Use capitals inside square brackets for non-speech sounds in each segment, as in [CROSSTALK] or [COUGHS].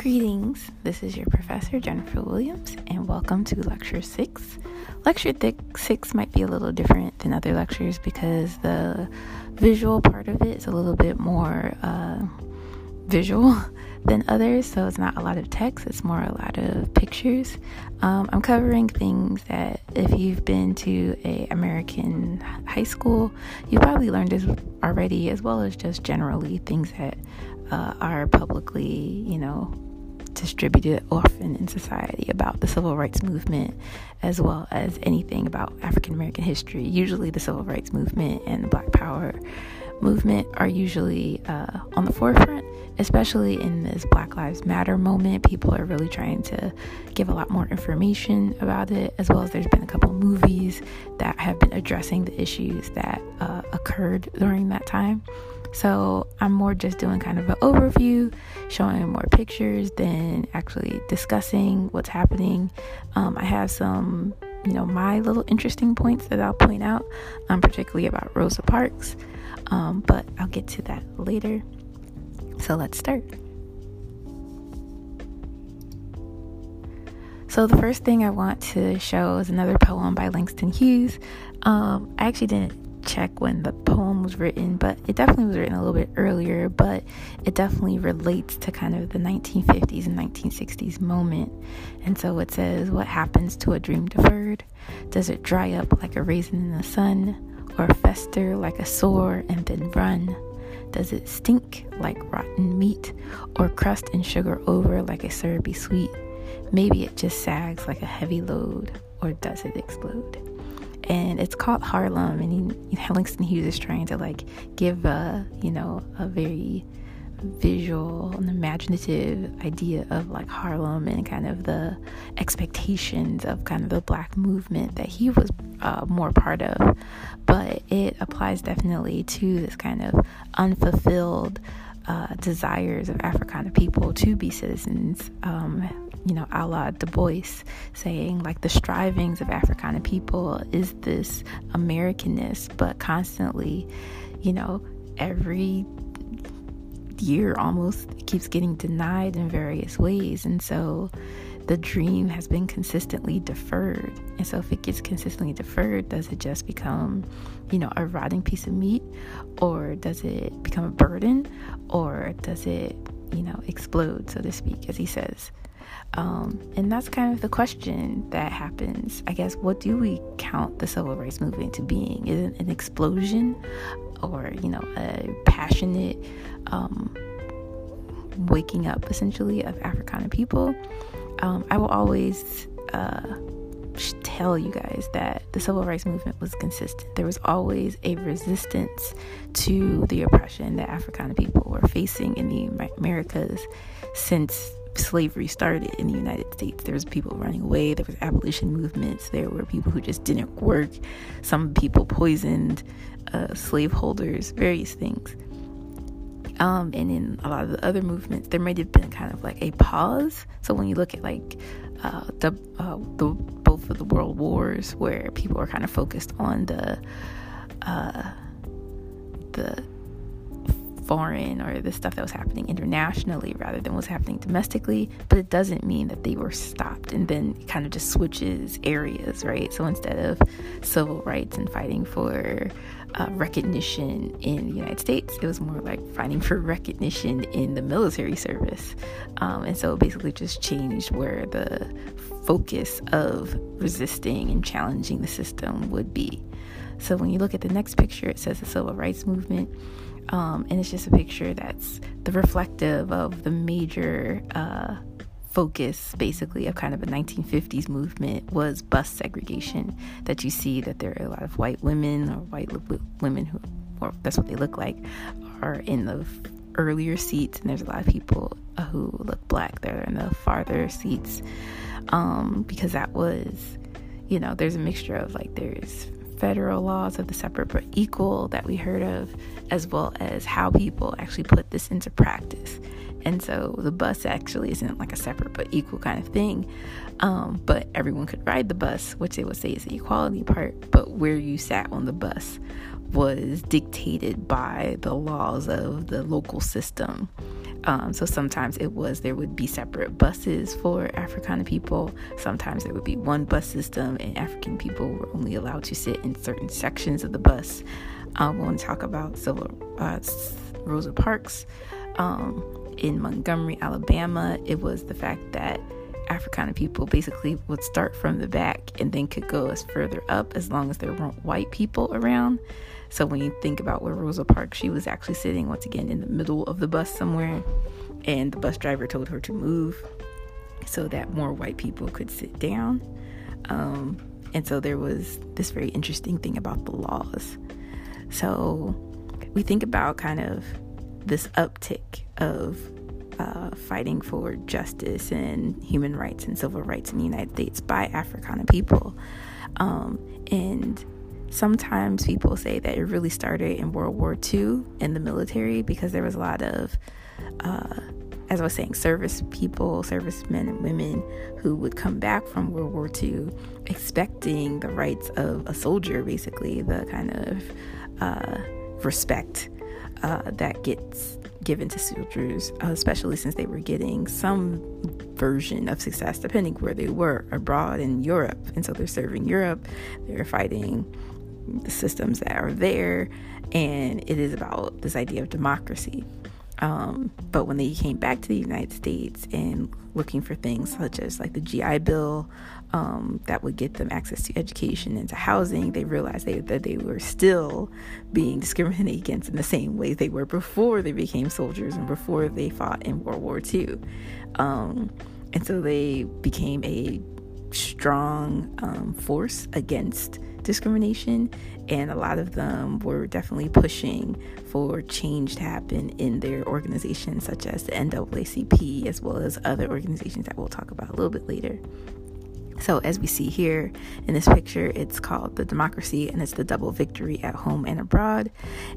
Greetings, this is your professor Jennifer Williams, and welcome to Lecture 6. Lecture th- 6 might be a little different than other lectures because the visual part of it is a little bit more uh, visual [LAUGHS] than others, so it's not a lot of text, it's more a lot of pictures. Um, I'm covering things that if you've been to a American high school, you probably learned this already, as well as just generally things that uh, are publicly, you know, distributed often in society about the civil rights movement as well as anything about African American history. Usually, the civil rights movement and the Black Power movement are usually uh, on the forefront, especially in this Black Lives Matter moment. People are really trying to give a lot more information about it, as well as there's been a couple movies that have been addressing the issues that uh, occurred during that time. So I'm more just doing kind of an overview, showing more pictures than actually discussing what's happening. Um, I have some, you know, my little interesting points that I'll point out, um, particularly about Rosa Parks, um, but I'll get to that later. So let's start. So, the first thing I want to show is another poem by Langston Hughes. Um, I actually didn't check when the poem was written, but it definitely was written a little bit earlier, but it definitely relates to kind of the 1950s and 1960s moment. And so it says, What happens to a dream deferred? Does it dry up like a raisin in the sun, or fester like a sore and then run? Does it stink like rotten meat, or crust and sugar over like a syrupy sweet? Maybe it just sags like a heavy load, or does it explode? And it's called Harlem. And he, [LAUGHS] Langston Hughes is trying to like give a you know a very visual and imaginative idea of like Harlem and kind of the expectations of kind of the black movement that he was uh, more part of. But it applies definitely to this kind of unfulfilled uh, desires of Africana people to be citizens. Um, you know, a la Du Bois, saying like the strivings of Africana people is this Americanness, but constantly, you know, every year almost keeps getting denied in various ways. And so the dream has been consistently deferred. And so if it gets consistently deferred, does it just become, you know, a rotting piece of meat? Or does it become a burden? Or does it, you know, explode, so to speak, as he says? Um, and that's kind of the question that happens. I guess, what do we count the civil rights movement to being? Is it an explosion or, you know, a passionate um, waking up essentially of Africana people? Um, I will always uh, tell you guys that the civil rights movement was consistent. There was always a resistance to the oppression that Africana people were facing in the Americas since slavery started in the United States. There was people running away, there was abolition movements, there were people who just didn't work, some people poisoned uh, slaveholders, various things. Um, and in a lot of the other movements, there might have been kind of like a pause. So when you look at like uh, the, uh, the both of the world wars, where people are kind of focused on the uh, the foreign or the stuff that was happening internationally rather than what's happening domestically, but it doesn't mean that they were stopped and then it kind of just switches areas, right? So instead of civil rights and fighting for uh, recognition in the United States, it was more like fighting for recognition in the military service. Um, and so it basically just changed where the focus of resisting and challenging the system would be. So when you look at the next picture, it says the civil rights movement. Um, and it's just a picture that's the reflective of the major uh, focus, basically, of kind of a 1950s movement was bus segregation. That you see that there are a lot of white women or white women who, or that's what they look like, are in the earlier seats, and there's a lot of people uh, who look black that are in the farther seats, um, because that was, you know, there's a mixture of like there's federal laws of the separate but equal that we heard of, as well as how people actually put this into practice. And so the bus actually isn't like a separate but equal kind of thing. Um, but everyone could ride the bus, which they would say is the equality part. But where you sat on the bus was dictated by the laws of the local system. Um, so sometimes it was there would be separate buses for Africana people. Sometimes there would be one bus system, and African people were only allowed to sit in certain sections of the bus. Um, we want to talk about civil uh, Rosa Parks um, in Montgomery, Alabama. It was the fact that Africana people basically would start from the back and then could go as further up as long as there weren't white people around. So when you think about where Rosa Parks, she was actually sitting once again in the middle of the bus somewhere, and the bus driver told her to move so that more white people could sit down. Um, and so there was this very interesting thing about the laws. So we think about kind of this uptick of uh, fighting for justice and human rights and civil rights in the United States by Africana people. Um, and sometimes people say that it really started in World War II in the military because there was a lot of, uh, as I was saying, service people, servicemen and women who would come back from World War II expecting the rights of a soldier, basically, the kind of uh, respect uh, that gets given to soldiers, especially since they were getting some version of success, depending where they were abroad in Europe. And so they're serving Europe, they're fighting the systems that are there, and it is about this idea of democracy. Um, but when they came back to the United States and looking for things such as like the GI Bill um, that would get them access to education and to housing, they realized they, that they were still being discriminated against in the same ways they were before they became soldiers and before they fought in World War II. Um, and so they became a strong um, force against discrimination, and a lot of them were definitely pushing for change to happen in their organizations, such as the NAACP, as well as other organizations that we'll talk about a little bit later. So, as we see here in this picture, it's called the democracy and it's the double victory at home and abroad.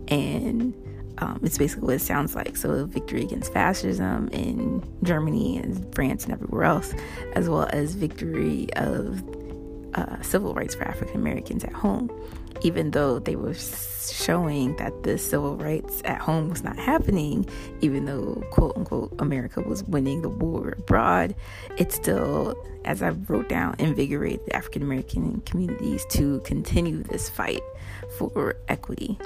And um, it's basically what it sounds like. So, victory against fascism in Germany and France and everywhere else, as well as victory of uh, civil rights for African Americans at home, even though they were showing that the civil rights at home was not happening, even though quote unquote America was winning the war abroad, it still, as I wrote down, invigorated African American communities to continue this fight for equity.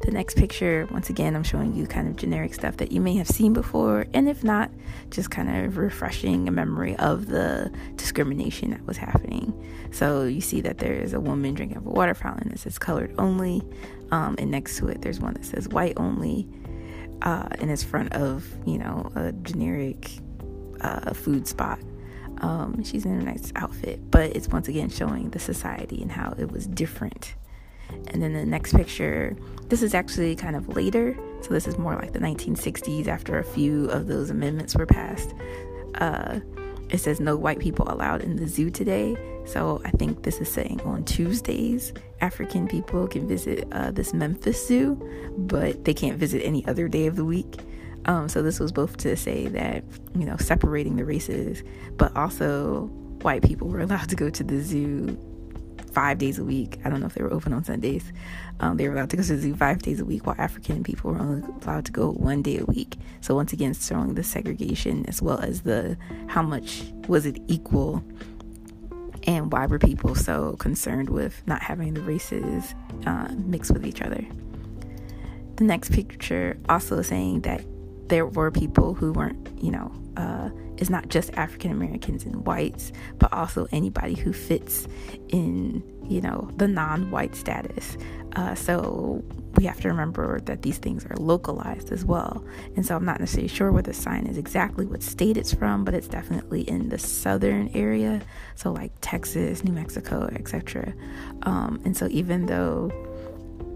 The next picture, once again, I'm showing you kind of generic stuff that you may have seen before, and if not, just kind of refreshing a memory of the discrimination that was happening. So you see that there is a woman drinking a water fountain that says colored only, um, and next to it, there's one that says white only, uh, and it's front of, you know, a generic uh, food spot. Um, she's in a nice outfit, but it's once again showing the society and how it was different and then the next picture, this is actually kind of later. So this is more like the 1960s after a few of those amendments were passed. Uh, it says no white people allowed in the zoo today. So I think this is saying on Tuesdays, African people can visit uh, this Memphis Zoo, but they can't visit any other day of the week. Um, so this was both to say that, you know, separating the races, but also white people were [LAUGHS] allowed to go to the zoo five days a week. I don't know if they were open on Sundays. Um, they were allowed to go to the zoo five days a week, while African people were only allowed to go one day a week. So once again, showing the segregation as well as the how much was it equal, and why were people so concerned with not having the races uh, mixed with each other. The next picture also saying that there were people who weren't, you know, uh, is not just African Americans and whites, but also anybody who fits in, you know, the non white status. Uh, so we have to remember that these things are localized as well. And so I'm not necessarily sure where the sign is exactly what state it's from, but it's definitely in the southern area. So, like Texas, New Mexico, etc. Um, and so even though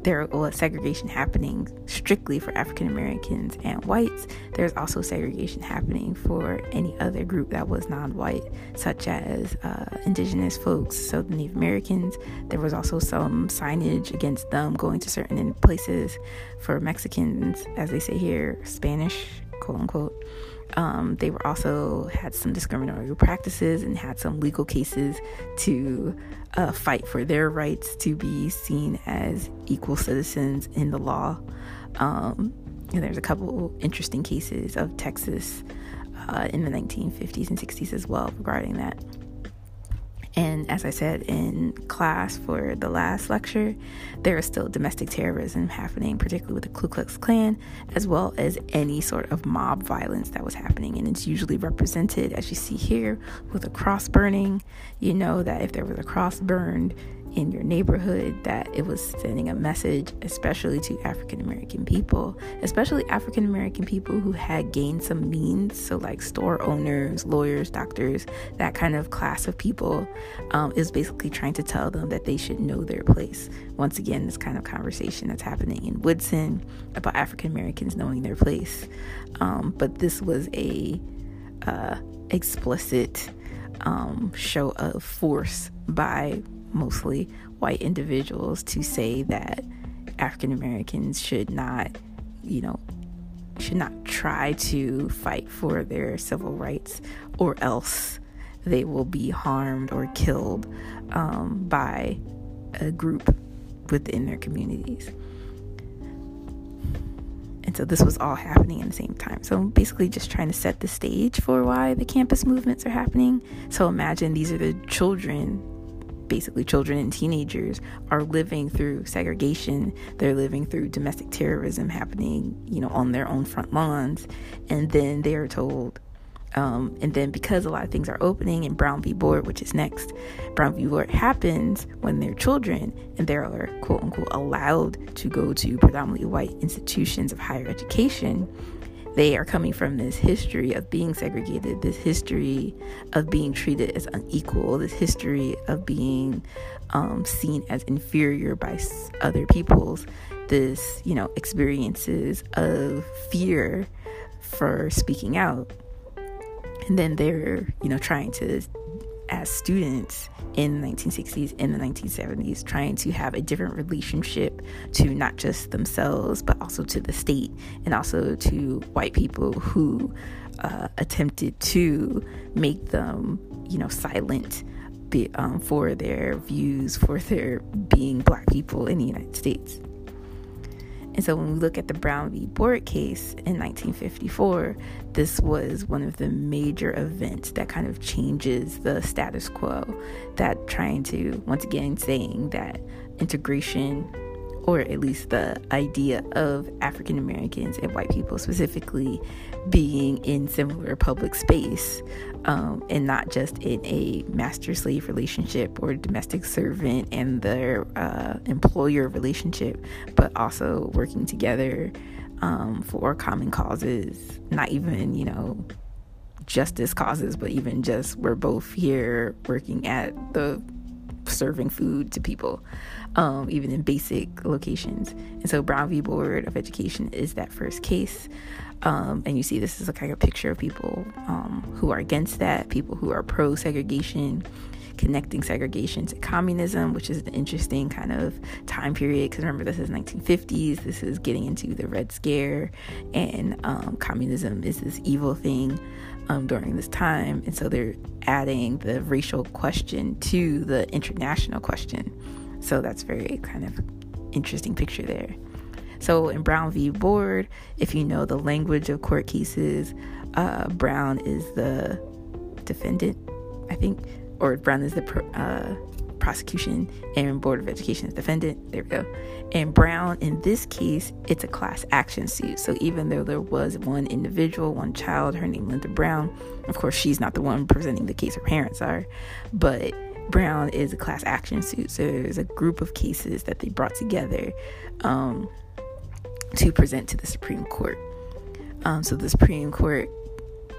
there was segregation happening strictly for African Americans and whites. There's also segregation happening for any other group that was non white, such as uh, indigenous folks, so the Native Americans. There was also some signage against them going to certain places for Mexicans, as they say here, Spanish, quote unquote. Um, they were also had some discriminatory practices and had some legal cases to uh, fight for their rights to be seen as equal citizens in the law. Um, and there's a couple interesting cases of Texas uh, in the 1950s and 60s as well regarding that. And as I said in class for the last lecture, there is still domestic terrorism happening, particularly with the Ku Klux Klan, as well as any sort of mob violence that was happening. And it's usually represented, as you see here, with a cross burning. You know that if there was a cross burned, in your neighborhood that it was sending a message, especially to African American people, especially African American people who had gained some means. So, like store owners, lawyers, doctors, that kind of class of people um, is basically trying to tell them that they should know their place. Once again, this kind of conversation that's happening in Woodson about African Americans knowing their place. Um, but this was a uh, explicit um, show of force by mostly white individuals to say that African Americans should not, you know, should not try to fight for their civil rights or else they will be harmed or killed um, by a group within their communities. And so this was all happening at the same time. So I'm basically, just trying to set the stage for why the campus movements are happening. So imagine these are the children basically children and teenagers are living through segregation they're living through domestic terrorism happening you know on their own front lawns and then they're told um, and then because a lot of things are opening in Brown v. Board, which is next, Brown v. Board happens when they're children and they're quote unquote allowed to go to predominantly white institutions of higher education they are coming from this history of being segregated, this history of being treated as unequal, this history of being um, seen as inferior by other peoples, this, you know, experiences of fear for speaking out. And then they're, you know, trying to as students in the 1960s and the 1970s trying to have a different relationship to not just themselves but also to the state and also to white people who uh, attempted to make them you know silent be, um, for their views for their being black people in the united states and so when we look at the Brown v. Board case in 1954, this was one of the major events that kind of changes the status quo. That trying to, once again, saying that integration or at least the idea of African Americans and white people specifically being in similar public space um, and not just in a master slave relationship or domestic servant and their uh, employer relationship, but also working together um, for common causes, not even, you know, justice causes, but even just we're both here working at the serving food to people um, even in basic locations. And so Brown v. Board of Education is that first case. Um, and you see, this is a kind of picture of people um, who are against that, people who are pro segregation, connecting segregation to communism, which is an interesting kind of time period. Because remember, this is 1950s. This is getting into the Red Scare, and um, communism is this evil thing um, during this time. And so they're adding the racial question to the international question. So that's very kind of interesting picture there. So in Brown v. Board, if you know the language of court cases, uh, Brown is the defendant, I think, or Brown is the uh, prosecution, and Board of Education is defendant. There we go. And Brown, in this case, it's a class action suit. So even though there was one individual, one child, her name Linda Brown, of course she's not the one presenting the case, her parents are, but Brown is a class action suit. So there's a group of cases that they brought together um, to present to the Supreme Court. Um, so the Supreme Court,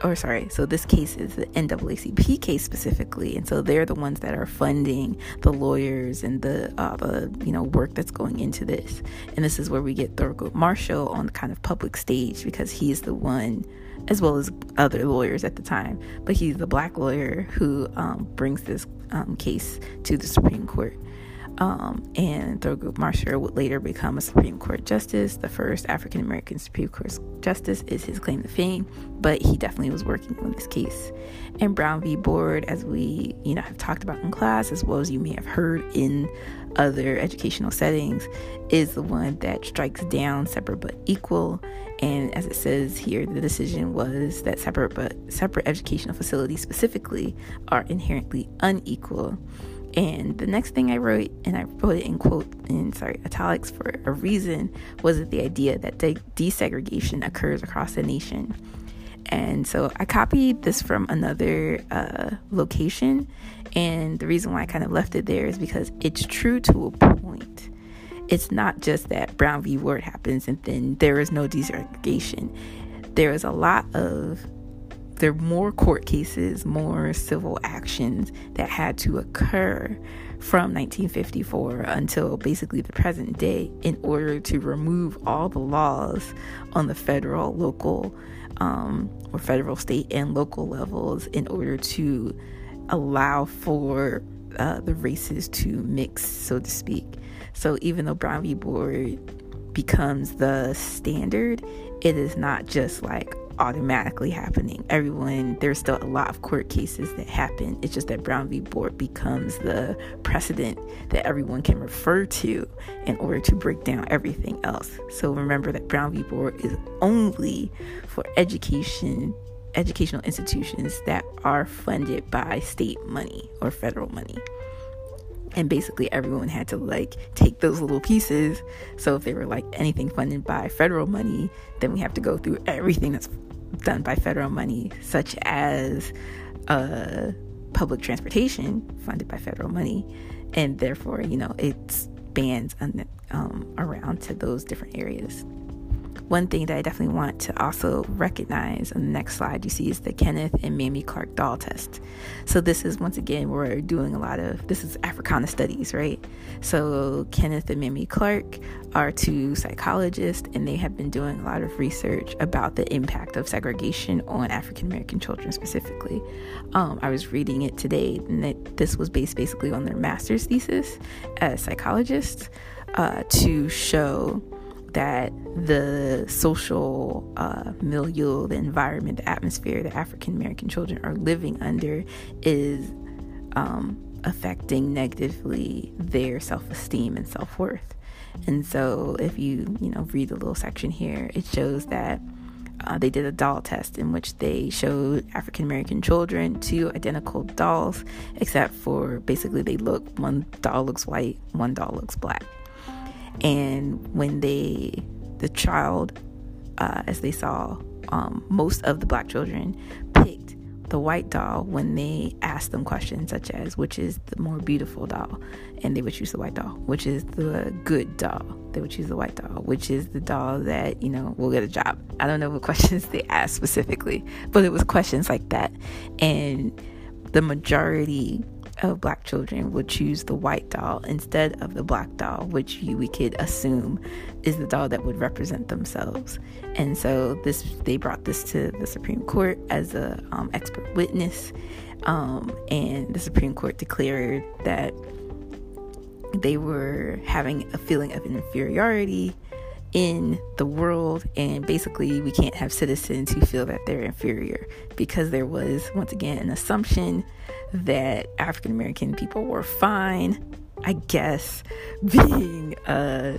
or sorry, so this case is the NAACP case specifically, and so they're the ones that are funding the lawyers and the uh, the you know work that's going into this. And this is where we get Thurgood Marshall on the kind of public stage because he's the one as well as other lawyers at the time. But he's the black lawyer who um, brings this um, case to the Supreme Court. Um, and Thurgood Marshall would later become a Supreme Court justice. The first African American Supreme Court justice is his claim to fame, but he definitely was working on this case. And Brown v. Board, as we you know have talked about in class, as well as you may have heard in other educational settings, is the one that strikes down separate but equal. And as it says here, the decision was that separate but separate educational facilities specifically are inherently unequal. And the next thing I wrote, and I wrote it in quote in sorry italics for a reason, was that the idea that de- desegregation occurs across the nation. And so I copied this from another uh, location, and the reason why I kind of left it there is because it's true to a point. It's not just that Brown v. Board happens and then there is no desegregation. There is a lot of there are more court cases, more civil actions that had to occur from 1954 until basically the present day in order to remove all the laws on the federal, local, um, or federal, state, and local levels in order to allow for uh, the races to mix, so to speak. So even though Brown v. Board becomes the standard, it is not just like automatically happening. Everyone, there's still a lot of court cases that happen. It's just that Brown v. Board becomes the precedent that everyone can refer to in order to break down everything else. So remember that Brown v. Board is only for education educational institutions that are funded by state money or federal money and basically everyone had to like take those little pieces. So if they were like anything funded by federal money then we have to go through everything that's done by federal money such as uh, public transportation funded by federal money. And therefore you know it spans um, around to those different areas one thing that I definitely want to also recognize on the next slide you see is the Kenneth and Mamie Clark doll test. So this is once again we're doing a lot of this is Africana studies, right? So Kenneth and Mamie Clark are two psychologists and they have been doing a lot of research about the impact of segregation on African American children specifically. Um, I was reading it today and that this was based basically on their master's thesis as psychologists uh, to show that the social uh, milieu, the environment, the atmosphere that African American children are living under is um, affecting negatively their self esteem and self worth. And so, if you you know read the little section here, it shows that. Uh, they did a doll test in which they showed African American children two identical dolls, except for basically they look one doll looks white, one doll looks black. And when they, the child, uh, as they saw, um, most of the black children picked the white doll when they asked them questions such as, which is the more beautiful doll? And they would choose the white doll. Which is the good doll? They would choose the white doll. Which is the doll that, you know, will get a job? I don't know what [LAUGHS] questions they asked specifically, but it was questions like that. And the majority of black children would choose the white doll instead of the black doll, which we could assume is the doll that would represent themselves. And so this they brought this to the Supreme Court as a um, expert witness, um, and the Supreme Court declared that they were having a feeling of inferiority in the world and basically we can't have citizens who feel that they're inferior because there was once again an assumption that African American people were fine I guess [LAUGHS] being uh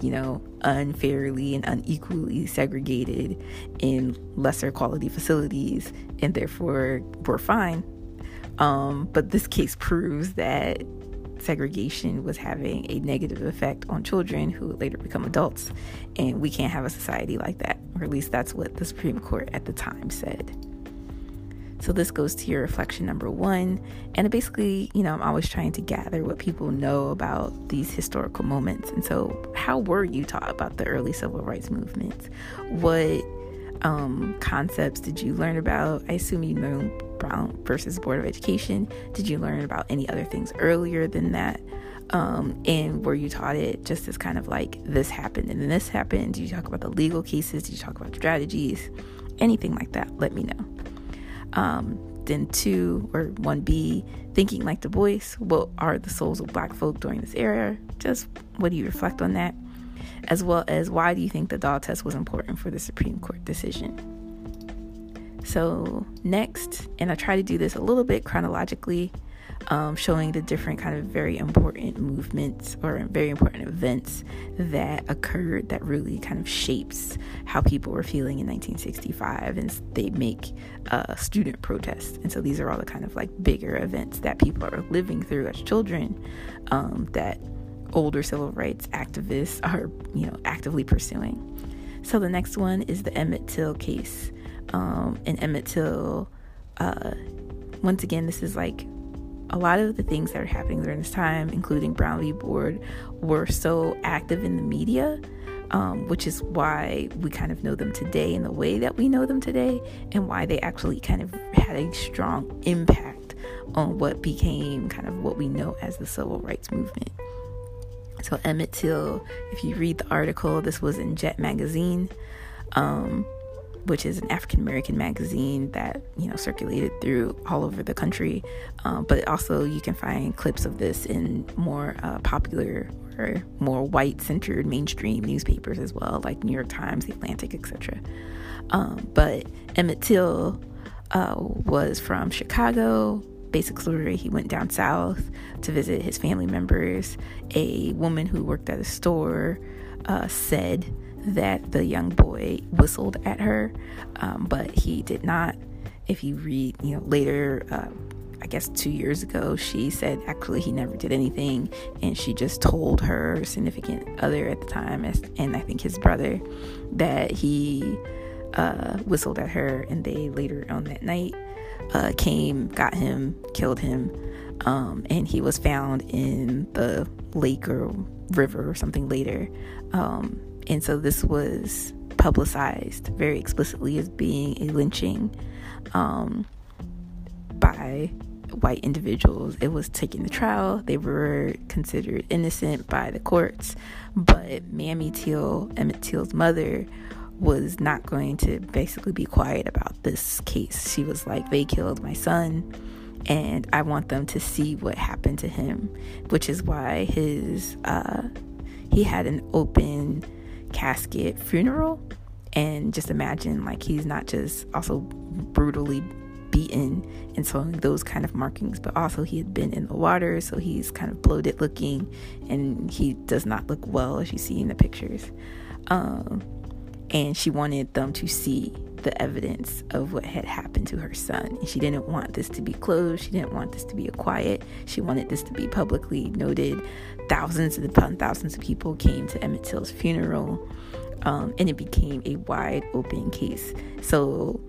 you know unfairly and unequally segregated in lesser quality facilities and therefore were fine um but this case proves that segregation was having a negative effect on children who would later become adults. And we can't have a society like that, or at least that's what the Supreme Court at the time said. So this goes to your reflection number one. And basically, you know, I'm always trying to gather what people know about these historical moments. And so, how were you taught about the early civil rights movements? What um, concepts did you learn about? I assume you know Brown versus Board of Education. Did you learn about any other things earlier than that? Um, and were you taught it just as kind of like this happened and then this happened? Did you talk about the legal cases? Did you talk about strategies? Anything like that? Let me know. Um, looked into, or 1B, thinking like Du Bois, what are the souls of black folk during this era? Just what do you reflect on that? As well as why do you think the doll test was important for the Supreme Court decision? So, next, and I try to do this a little bit chronologically um, showing the different kind of very important movements or very important events that occurred that really kind of shapes how people were feeling in 1965 and they make uh, student protests. And so these are all the kind of like bigger events that people are living through as children um, that older civil rights activists are you know actively pursuing. So the next one is the emmett till case. Um, and emmett till uh, once again this is like a lot of the things that are happening during this time, including Brown v. Board, were so active in the media, um, which is why we kind of know them today in the way that we know them today, and why they actually kind of had a strong impact on what became kind of what we know as the civil rights movement. So, Emmett Till, if you read the article, this was in Jet Magazine. Um, which is an African American magazine that you know circulated through all over the country. Um, but also, you can find clips of this in more uh, popular or more white-centered mainstream newspapers as well, like New York Times, The Atlantic, etc. Um, but Emmett Till uh, was from Chicago. Basic story: He went down south to visit his family members. A woman who worked at a store uh, said that the young boy whistled at her, um, but he did not. If you read, you know, later, uh, I guess two years ago, she said actually he never did anything, and she just told her significant other at the time, and I think his brother, that he uh, whistled at her, and they later on that night uh, came, got him, killed him, um, and he was found in the lake or river or something later. Um, and so this was publicized very explicitly as being a lynching um, by white individuals. It was taken to trial. They were considered innocent by the courts. But Mamie Till, Emmett Till's mother, was not going to basically be quiet about this case. She was like, they killed my son, and I want them to see what happened to him, which is why his, uh, he had an open casket funeral and just imagine like he's not just also brutally beaten and so those kind of markings but also he had been in the water so he's kind of bloated looking and he does not look well as you see in the pictures. Um, and she wanted them to see the evidence of what had happened to her son. And she didn't want this to be closed. She didn't want this to be a quiet. She wanted this to be publicly noted. Thousands upon thousands of people came to Emmett Till's funeral, um, and it became a wide open case. So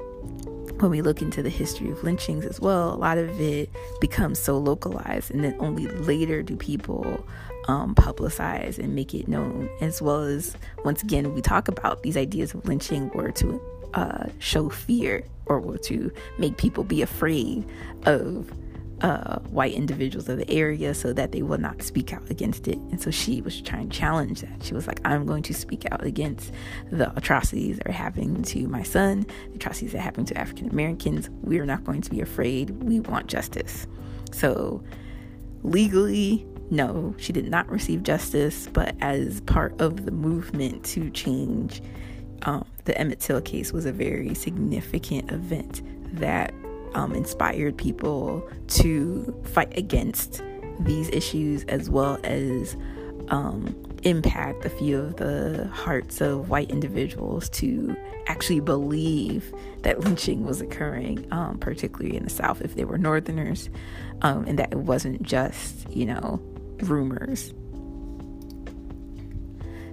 when we look into the history of lynchings as well, a lot of it becomes so localized, and then only later do people um, publicize and make it known. As well as, once again, we talk about these ideas of lynching were to uh, show fear or to make people be afraid of uh, white individuals of the area so that they will not speak out against it. And so she was trying to challenge that. She was like, I'm going to speak out against the atrocities that are happening to my son, the atrocities that happen to African Americans. We are not going to be afraid. We want justice. So, legally, no, she did not receive justice, but as part of the movement to change um, the Emmett Till case was a very significant event that um, inspired people to fight against these issues as well as um, impact a few of the hearts of white individuals to actually believe that lynching was occurring, um, particularly in the South if they were Northerners, um, and that it wasn't just, you know, rumors.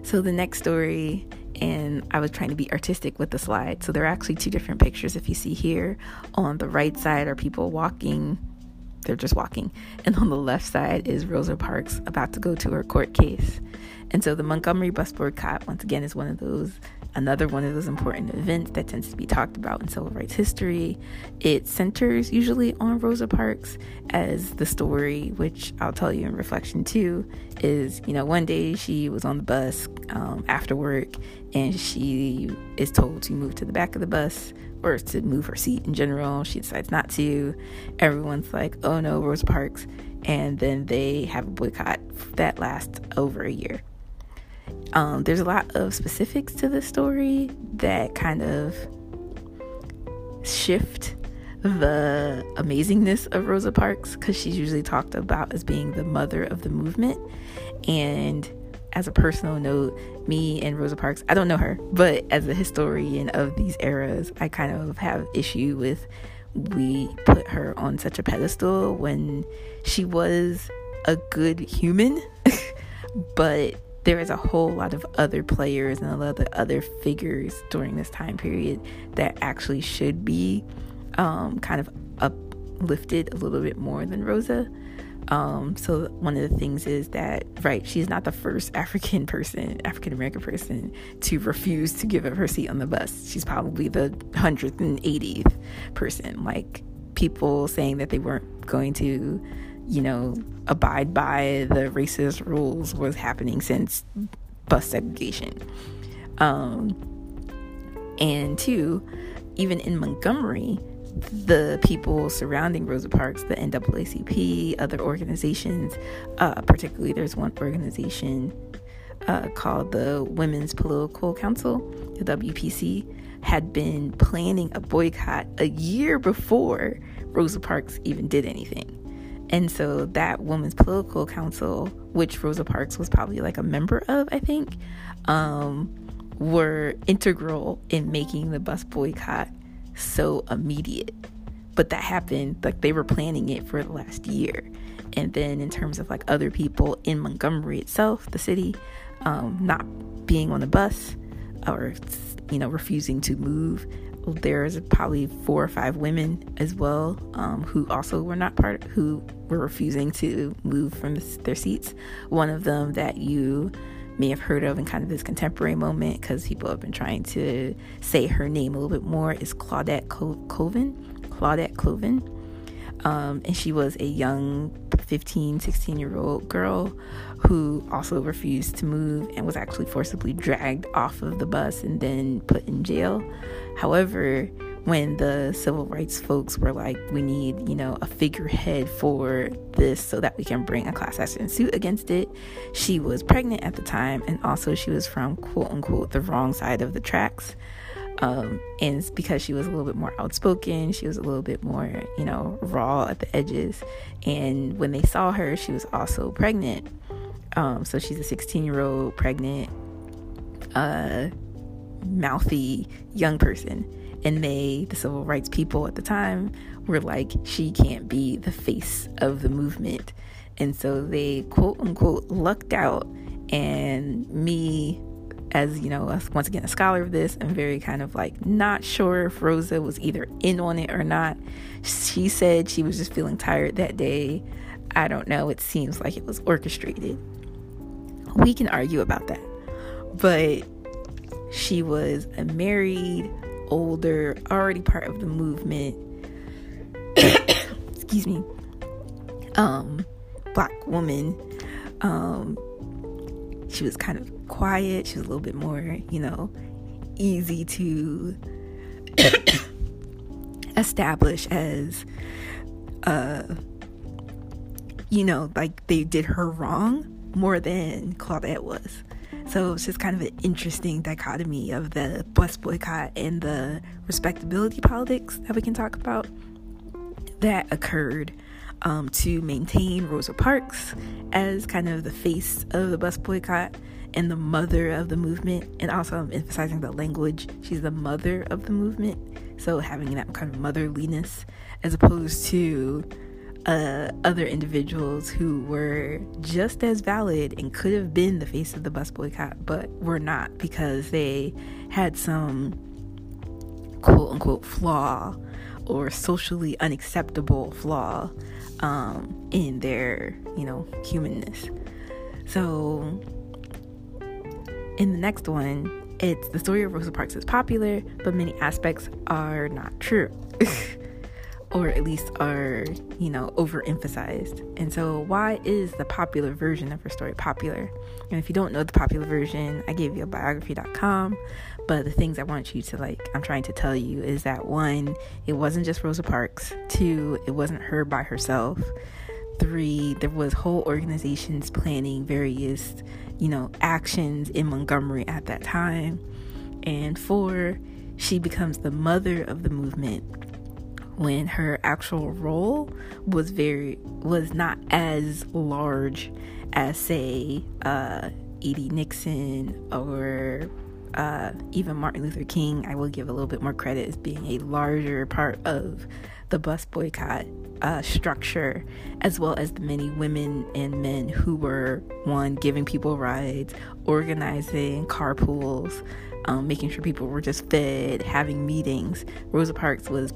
So the next story and I was trying to be artistic with the slide. So there are actually two different pictures. If you see here, on the right side are people walking, they're just walking, and on the left side is Rosa Parks about to go to her court case. And so the Montgomery bus boycott, once again, is one of those another one of those important events that tends to be talked about in civil rights history. It centers usually on Rosa Parks as the story, which I'll tell you in reflection too, is you know, one day she was on the bus um, after work and she is told to move to the back of the bus or to move her seat in general. She decides not to. Everyone's like, oh no, Rosa Parks. And then they have a boycott that lasts over a year. Um, there's a lot of specifics to the story that kind of shift the amazingness of Rosa Parks because she's usually talked about as being the mother of the movement. And as a personal note, me and Rosa Parks, I don't know her, but as a historian of these eras, I kind of have issue with we put her on such a pedestal when she was a good human, [LAUGHS] but there is a whole lot of other players and a lot of other figures during this time period that actually should be um, kind of uplifted a little bit more than Rosa. Um, so one of the things is that right, she's not the first [LAUGHS] African person, African American person to refuse to give up her seat on the bus. She's probably the 180th person. Like people saying that they weren't going to you know, abide by the racist rules was happening since bus segregation. Um, and two, even in Montgomery, the people surrounding Rosa Parks, the NAACP, other organizations, uh, particularly there's one organization uh, called the Women's Political Council, the WPC, had been planning a boycott a year before Rosa Parks even did anything. And so that Women's Political Council, which Rosa Parks was probably like a member of, I think, um, were integral in making the bus boycott so immediate. But that happened, like they were planning it for the last year. And then in terms of like other people in Montgomery itself, the city, um, not being on the bus or, you know, refusing to move, there's probably four or five women as well um, who also were not part who were refusing to move from their seats. One of them that you may have heard of in kind of this contemporary moment because people have been trying to say her name a little bit more is claudette colvin claudette colvin um, and she was a young 15 16 year old girl who also refused to move and was actually forcibly dragged off of the bus and then put in jail However, when the civil rights folks were like, we need, you know, a figurehead for this so that we can bring a class action suit against it, she was pregnant at the time and also she was from quote unquote the wrong side of the tracks. Um, and because she was a little bit more outspoken, she was a little bit more, you know, raw at the edges. And when they saw her, she was also pregnant. Um, so she's a 16 year old pregnant uh, mouthy young person. And they, the civil rights people at the time, were like, she can't be the face of the movement. And so they quote unquote lucked out. And me, as you know, once again, a scholar of this, I'm very kind of like not sure if Rosa was either in on it or not. She said she was just feeling tired that day. I don't know. It seems like it was orchestrated. We can argue about that. But she was a married, older, already part of the movement. [COUGHS] excuse me. Um, black woman. Um, she was kind of quiet. She was a little bit more, you know, easy to [COUGHS] establish as, uh, you know, like they did her wrong more than Claudette was. So it's just kind of an interesting dichotomy of the bus boycott and the respectability politics that we can talk about that occurred um, to maintain Rosa Parks as kind of the face of the bus boycott and the mother of the movement. And also, I'm emphasizing the language. She's the mother of the movement. So, having that kind of motherliness as opposed to uh, other individuals who were just as valid and could have been the face of the bus boycott, but were not because they had some quote unquote flaw or socially unacceptable flaw um, in their, you know, humanness. So, in the next one, it's the story of Rosa Parks is popular, but many aspects are not true. [LAUGHS] or at least are, you know, overemphasized. And so, why is the popular version of her story popular? And if you don't know the popular version, I gave you a biography.com. But the things I want you to like, I'm trying to tell you is that one, it wasn't just Rosa Parks. Two, it wasn't her by herself. Three, there was whole organizations planning various, you know, actions in Montgomery at that time. And four, she becomes the mother of the movement when her actual role was very was not as large as say uh, E.D. Nixon or uh, even Martin Luther King. I will give a little bit more credit as being a larger part of the bus boycott uh, structure, as well as the many women and men who were one giving people rides, organizing carpools, um, making sure people were just fed, having meetings. Rosa Parks was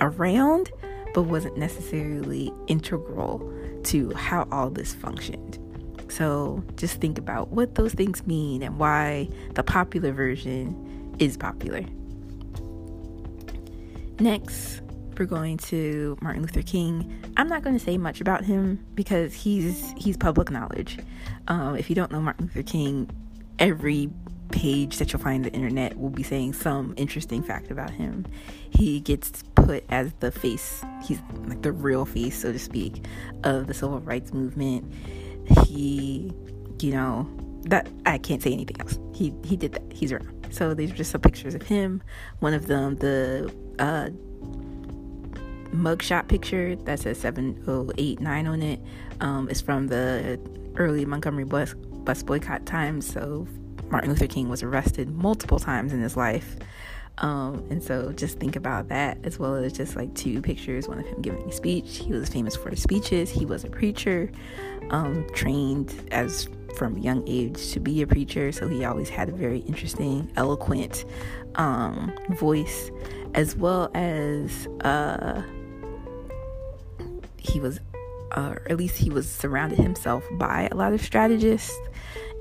around, but wasn't necessarily integral to how all this functioned. So just think about what those things mean and why the popular version is popular. Next, we're going to Martin Luther King. I'm not going to say much about him because he's he's public knowledge. Um, if you don't know Martin Luther King, every page that you'll find on the internet will be saying some interesting fact about him. He gets put as the face, he's like the real face, so to speak, of the civil rights movement. He, you know, that I can't say anything else. He he did that. He's around. So these are just some pictures of him. One of them, the uh, mugshot picture that says 7089 on it, um, is from the early Montgomery bus bus boycott times. So Martin Luther King was arrested multiple times in his life. Um, and so just think about that as well as just like two pictures one of him giving a speech. He was famous for his speeches. He was a preacher, um, trained as from a young age to be a preacher. So he always had a very interesting, eloquent um, voice, as well as uh, he was, uh, or at least he was surrounded himself by a lot of strategists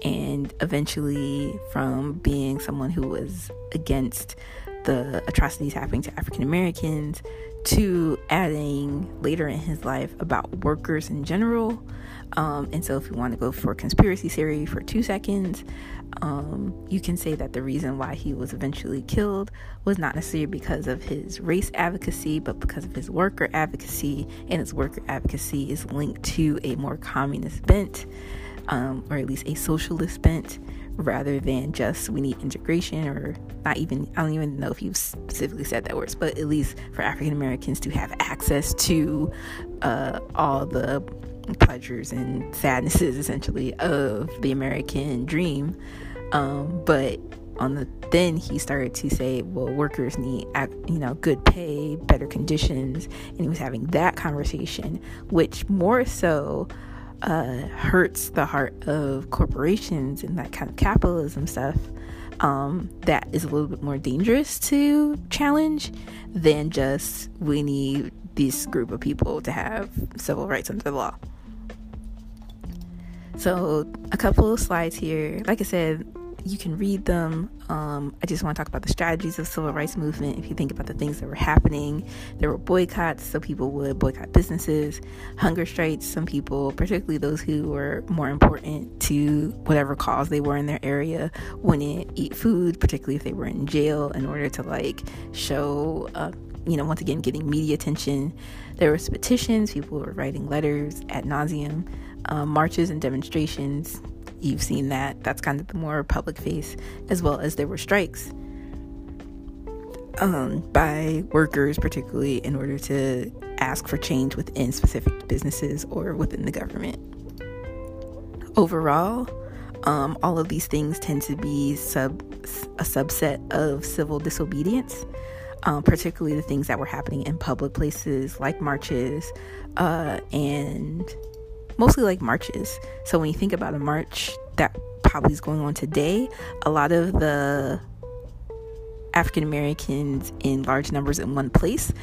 and eventually from being someone who was against the atrocities happening to African Americans to adding later in his life about workers in general. Um, and so, if you want to go for conspiracy theory for two seconds, um, you can say that the reason why he was eventually killed was not necessarily because of his race advocacy, but because of his worker advocacy, and his worker advocacy is linked to a more communist bent um, or at least a socialist bent rather than just we need integration or not even I don't even know if you specifically said that words, but at least for African Americans to have access to uh, all the pleasures and sadnesses essentially of the American dream. Um, but on the then he started to say, well, workers need you know good pay, better conditions, and he was having that conversation, which more so uh, hurts the heart of corporations and that kind of capitalism stuff um, that is a little bit more dangerous to challenge than just we need this group of people to have civil rights under the law. So, a couple of slides here. Like I said, you can read them. Um, I just want to talk about the strategies of civil rights movement. If you think about the things that were happening, there were boycotts. So people would boycott businesses, hunger strikes. Some people, particularly those who were more important to whatever cause they were in their area, wouldn't eat food, particularly if they were in jail, in order to like show. Uh, you know, once again, getting media attention. There was petitions. People were writing letters ad nauseum, um, marches and demonstrations you've seen that. That's kind of the more public face, as well as there were strikes um, by workers, particularly in order to ask for change within specific businesses or within the government. Overall, um, all of these things tend to be sub a subset of civil disobedience, um, particularly the things that were happening in public places like marches uh, and mostly like marches. So when you think about a march that probably is going on today, a lot of the African Americans in large numbers in one place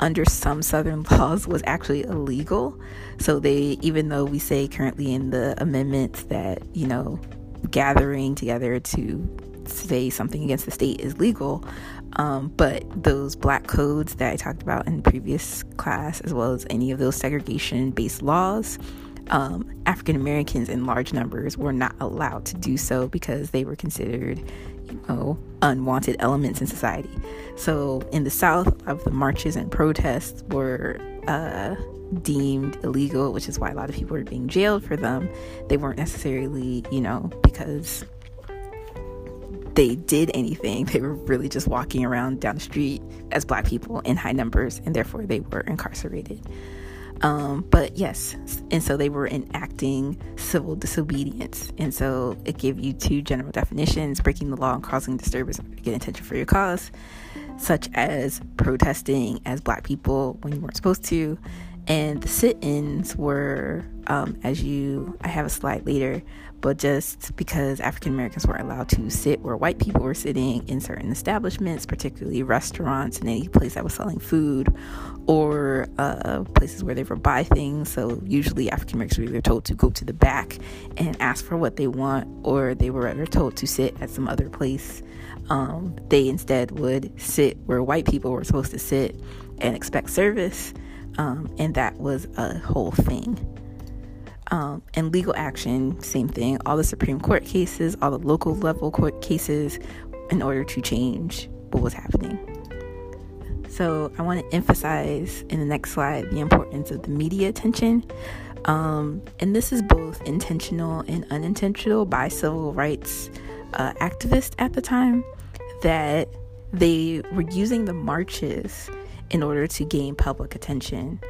under some southern [LAUGHS] laws was actually illegal. So they even though we say currently in the amendments that, you know, gathering together to say something against the state is legal. Um, but those black codes that I talked about in the previous class, as well as any of those segregation based laws, um, African Americans in large numbers were not allowed to do so because they were considered, you know, unwanted elements in society. So in the South, of the marches and protests were uh, deemed illegal, which is why a lot of people were being jailed for them. They weren't necessarily, you know, because they did anything. [LAUGHS] They were really just walking around down the street as black people in high numbers, and therefore they were incarcerated. Um, but yes, and so they were enacting civil disobedience. And so it gave you two general definitions breaking the law and causing disturbance to get attention for your cause, such as protesting as black people when you weren't supposed to. And the sit ins were, um, as you, I have a slide later, but just because African Americans weren't allowed to sit where white people were sitting in certain establishments, particularly restaurants and any place that was selling food or uh, places where they would buy things. So usually African Americans were told to go to the back and ask for what they want, or they were ever told to sit at some other place. Um, they instead would sit where white people were supposed to sit and expect service, um, and that was a whole thing. Um, and legal action, same thing. All the Supreme Court cases, all the local level court cases, in order to change what was happening. So I want to emphasize in the next slide the importance of the media attention. Um, and this is both intentional and unintentional by civil rights uh, activists at the time that they were using the marches in order to gain public attention.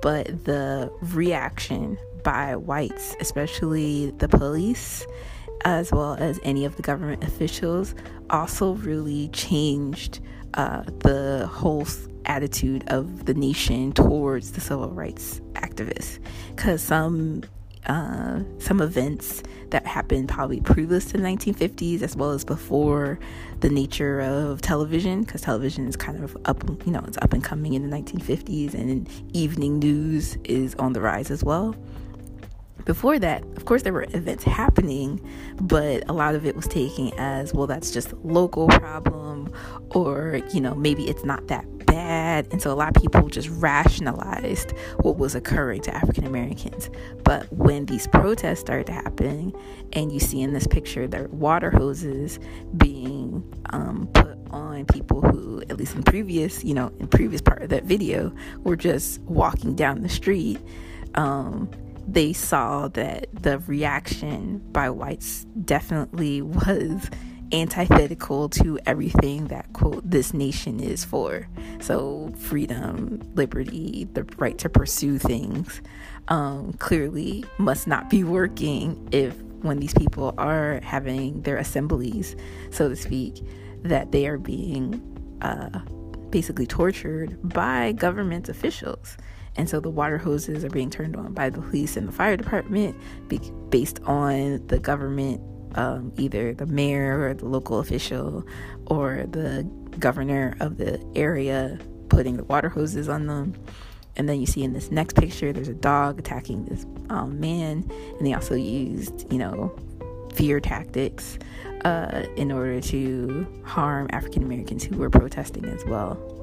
But the reaction by whites, especially the police, as well as any of the government officials, also really changed uh, the whole attitude of the nation towards the civil rights activists. Because some uh, some events that happened probably previous to the 1950s, as well as before the nature of television, because television is kind of up, you know, it's up and coming in the 1950s, and evening news is on the rise as well before that, of course, there were events happening, but a lot of it was taken as well, that's just local problem, or you know, maybe it's not that bad. And so a lot of people just rationalized what was occurring to African Americans. But when these protests started happening, and you see in this picture, there are water hoses being um, put on people who, at least in previous, you know, in previous part of that video, were just walking down the street. Um, they saw that the reaction by whites definitely [LAUGHS] was antithetical to everything that quote this nation is for. So freedom liberty the right to pursue things um, clearly must not be working if when these people are having their assemblies so to speak that they are being uh, basically tortured by government officials and so the water hoses are being turned on by the police and the fire department based on the government, um, either the mayor or the local official or the governor of the area putting the water hoses on them. And then you see in this next picture, there's a dog attacking this um, man, and they also used, you know, fear tactics uh, in order to harm African Americans who were protesting as well.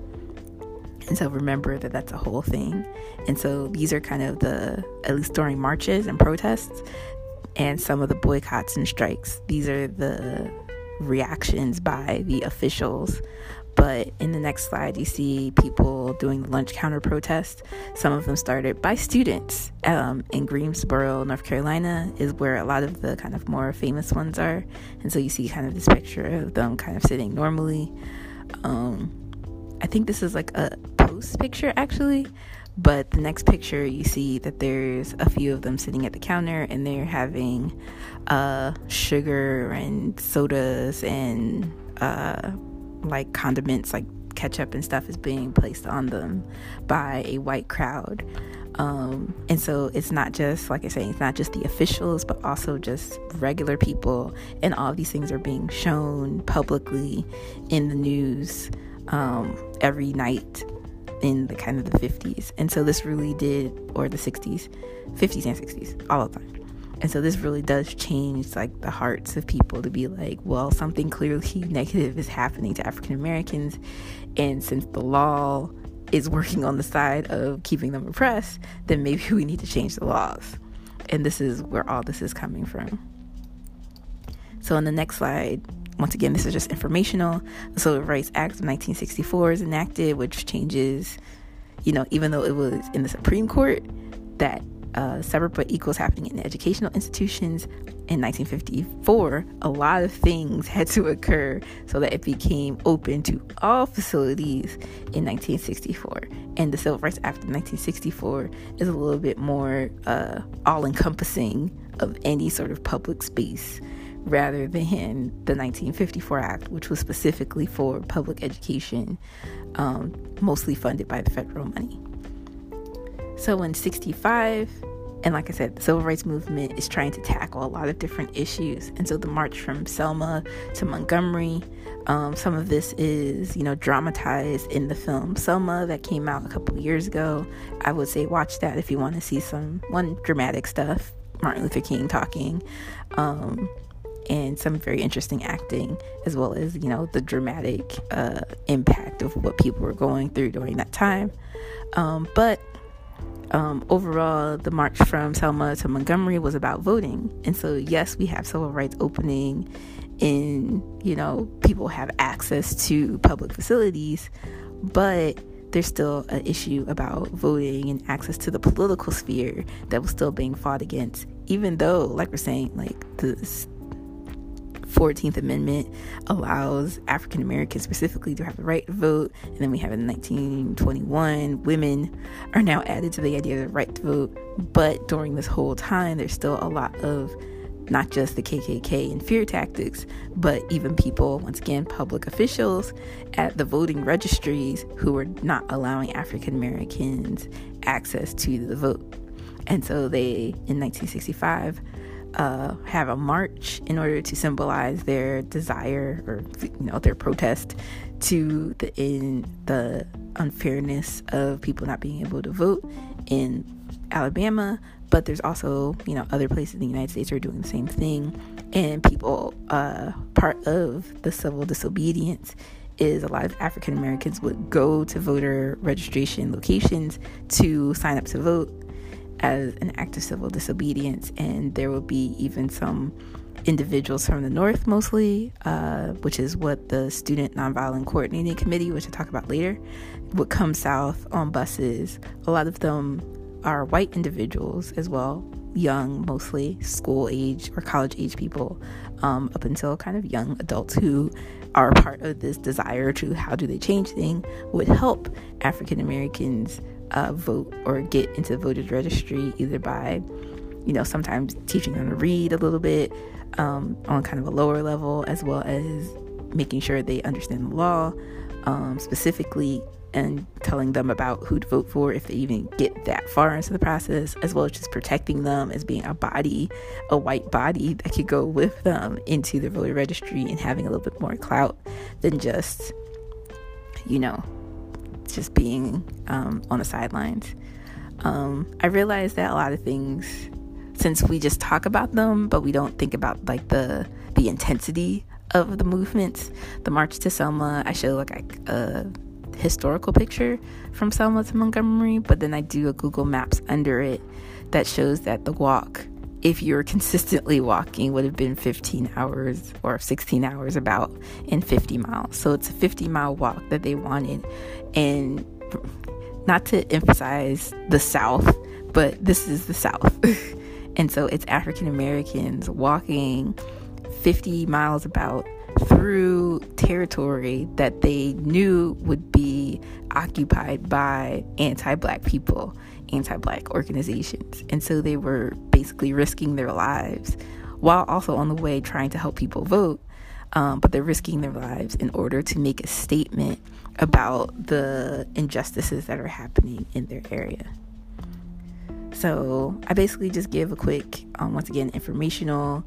And so remember that that's a whole thing. And so these are kind of the, at least during marches and protests, and some of the boycotts and strikes. These are the reactions by the officials. But in the next slide, you see people doing the lunch counter protest. Some of them started by students um, in Greensboro, North Carolina, is where a lot of the kind of more famous ones are. And so you see kind of this picture of them kind of sitting normally. Um, I think this is like a picture actually, but the next picture you see that there's a few of them sitting at the counter and they're having uh, sugar and sodas and uh, like condiments like ketchup and stuff is being placed on them by a white crowd. Um, and so it's not just, like I say, it's not just the officials, but also just regular people. And all these things are being shown publicly in the news um, every night in the kind of the 50s. And so this really did, or the 60s, 50s and 60s, all the time. And so this really does change like the hearts of people to be like, well, something clearly [LAUGHS] negative is happening to African Americans. And since the law is working on the side of keeping them oppressed, then maybe [LAUGHS] we need to change the laws. And this is where all this is coming from. So, on the next slide, once again, this is just informational. The Civil Rights Act of 1964 is enacted, which changes, you know, even though it was in the Supreme Court, that uh, separate but equals happening in educational institutions in 1954, a lot of things [LAUGHS] had to occur so that it became open to all facilities in 1964. And the Civil Rights Act of 1964 is a little bit more uh, all encompassing of any sort of public space rather than the 1954 Act, which was specifically for public education, um, mostly funded by the federal money. So in 65, and like I said, the civil rights movement is trying to tackle a lot of different issues. And so the march from Selma to Montgomery, um, some of this is, you know, dramatized in the film Selma that came out a couple years ago. I would say watch that if you want to see some one dramatic stuff. Martin Luther King talking. Um, and some very interesting acting, as well as you know the dramatic uh, impact of what people were going through during that time. Um, but um, overall, the march from Selma to Montgomery was about voting. And so, yes, we have civil rights opening in, you know, people have access to public facilities, but there's still an issue about voting and access to the political sphere that was still being fought against, even though, like we're saying, like the 14th Amendment allows African Americans specifically to have the right to vote. And then we have in 1921, women are now added to the idea of the right to vote. But during this whole time, there's still a lot of not just the KKK and fear tactics, but even people, once again, public officials at the voting registries who were not allowing African Americans access to the vote. And so they, in 1965, uh, have a march in order to symbolize their desire or you know their protest to the in the unfairness of people not being able to vote in Alabama, but there's also you know other places in the United States are doing the same thing, and people uh, part of the civil disobedience is a lot of African Americans would go to voter registration locations to sign up to vote as an act of civil disobedience, and there will be even some individuals from the North, mostly, uh, which is what the Student Nonviolent Coordinating Committee, which I'll talk about later, would come south on buses. A lot of them are white individuals as well, young, mostly school age or college age people, um, up until kind of young adults who are part of this desire to how do they change thing would help African Americans uh, vote or get into the voters registry either by you know sometimes teaching them to read a little bit um, on kind of a lower level as well as making sure they understand the law um, specifically and telling them about who to vote for if they even get that far into the process, as well as just protecting them as being a body, a white body that could go with them into the voter registry and having a little bit more clout than just, you know, just being um, on the sidelines. Um, I realized that a lot of things, since we just talk about them, but we don't think about like the the intensity of the movements. The march to Selma, I show like a historical picture from Selma to Montgomery, but then I do a Google Maps under it that shows that the walk if you're consistently walking would have been 15 hours or 16 hours about in 50 miles. So it's a 50 mile walk that they wanted. And not to emphasize the south but this is the south. [LAUGHS] And so it's african americans walking 50 miles about through territory that they knew would be occupied by anti black people, anti black organizations. And so they were basically risking their lives while also on the way trying to help people vote. Um, but they're risking their lives in order to make a statement about the injustices that are happening in their area. So I basically just give a quick, um, once again, informational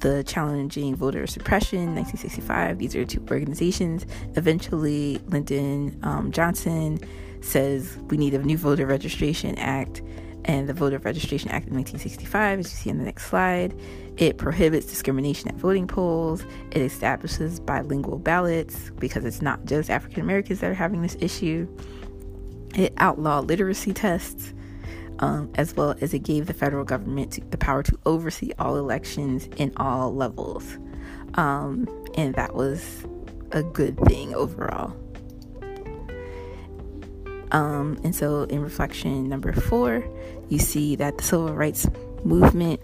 the Challenging Voter Suppression, 1965. These are two organizations. Eventually, Lyndon um, Johnson says we need a new voter registration act And the Voter Registration Act of 1965, as you see in the next slide, it prohibits discrimination at voting polls. It establishes bilingual ballots because it's not just African Americans that are having this issue. It outlawed literacy tests, um, as well as it gave the federal government to, the power to oversee all elections in all levels. Um, and that was a good thing overall. Um, and so, in reflection number four, you see that the civil rights movement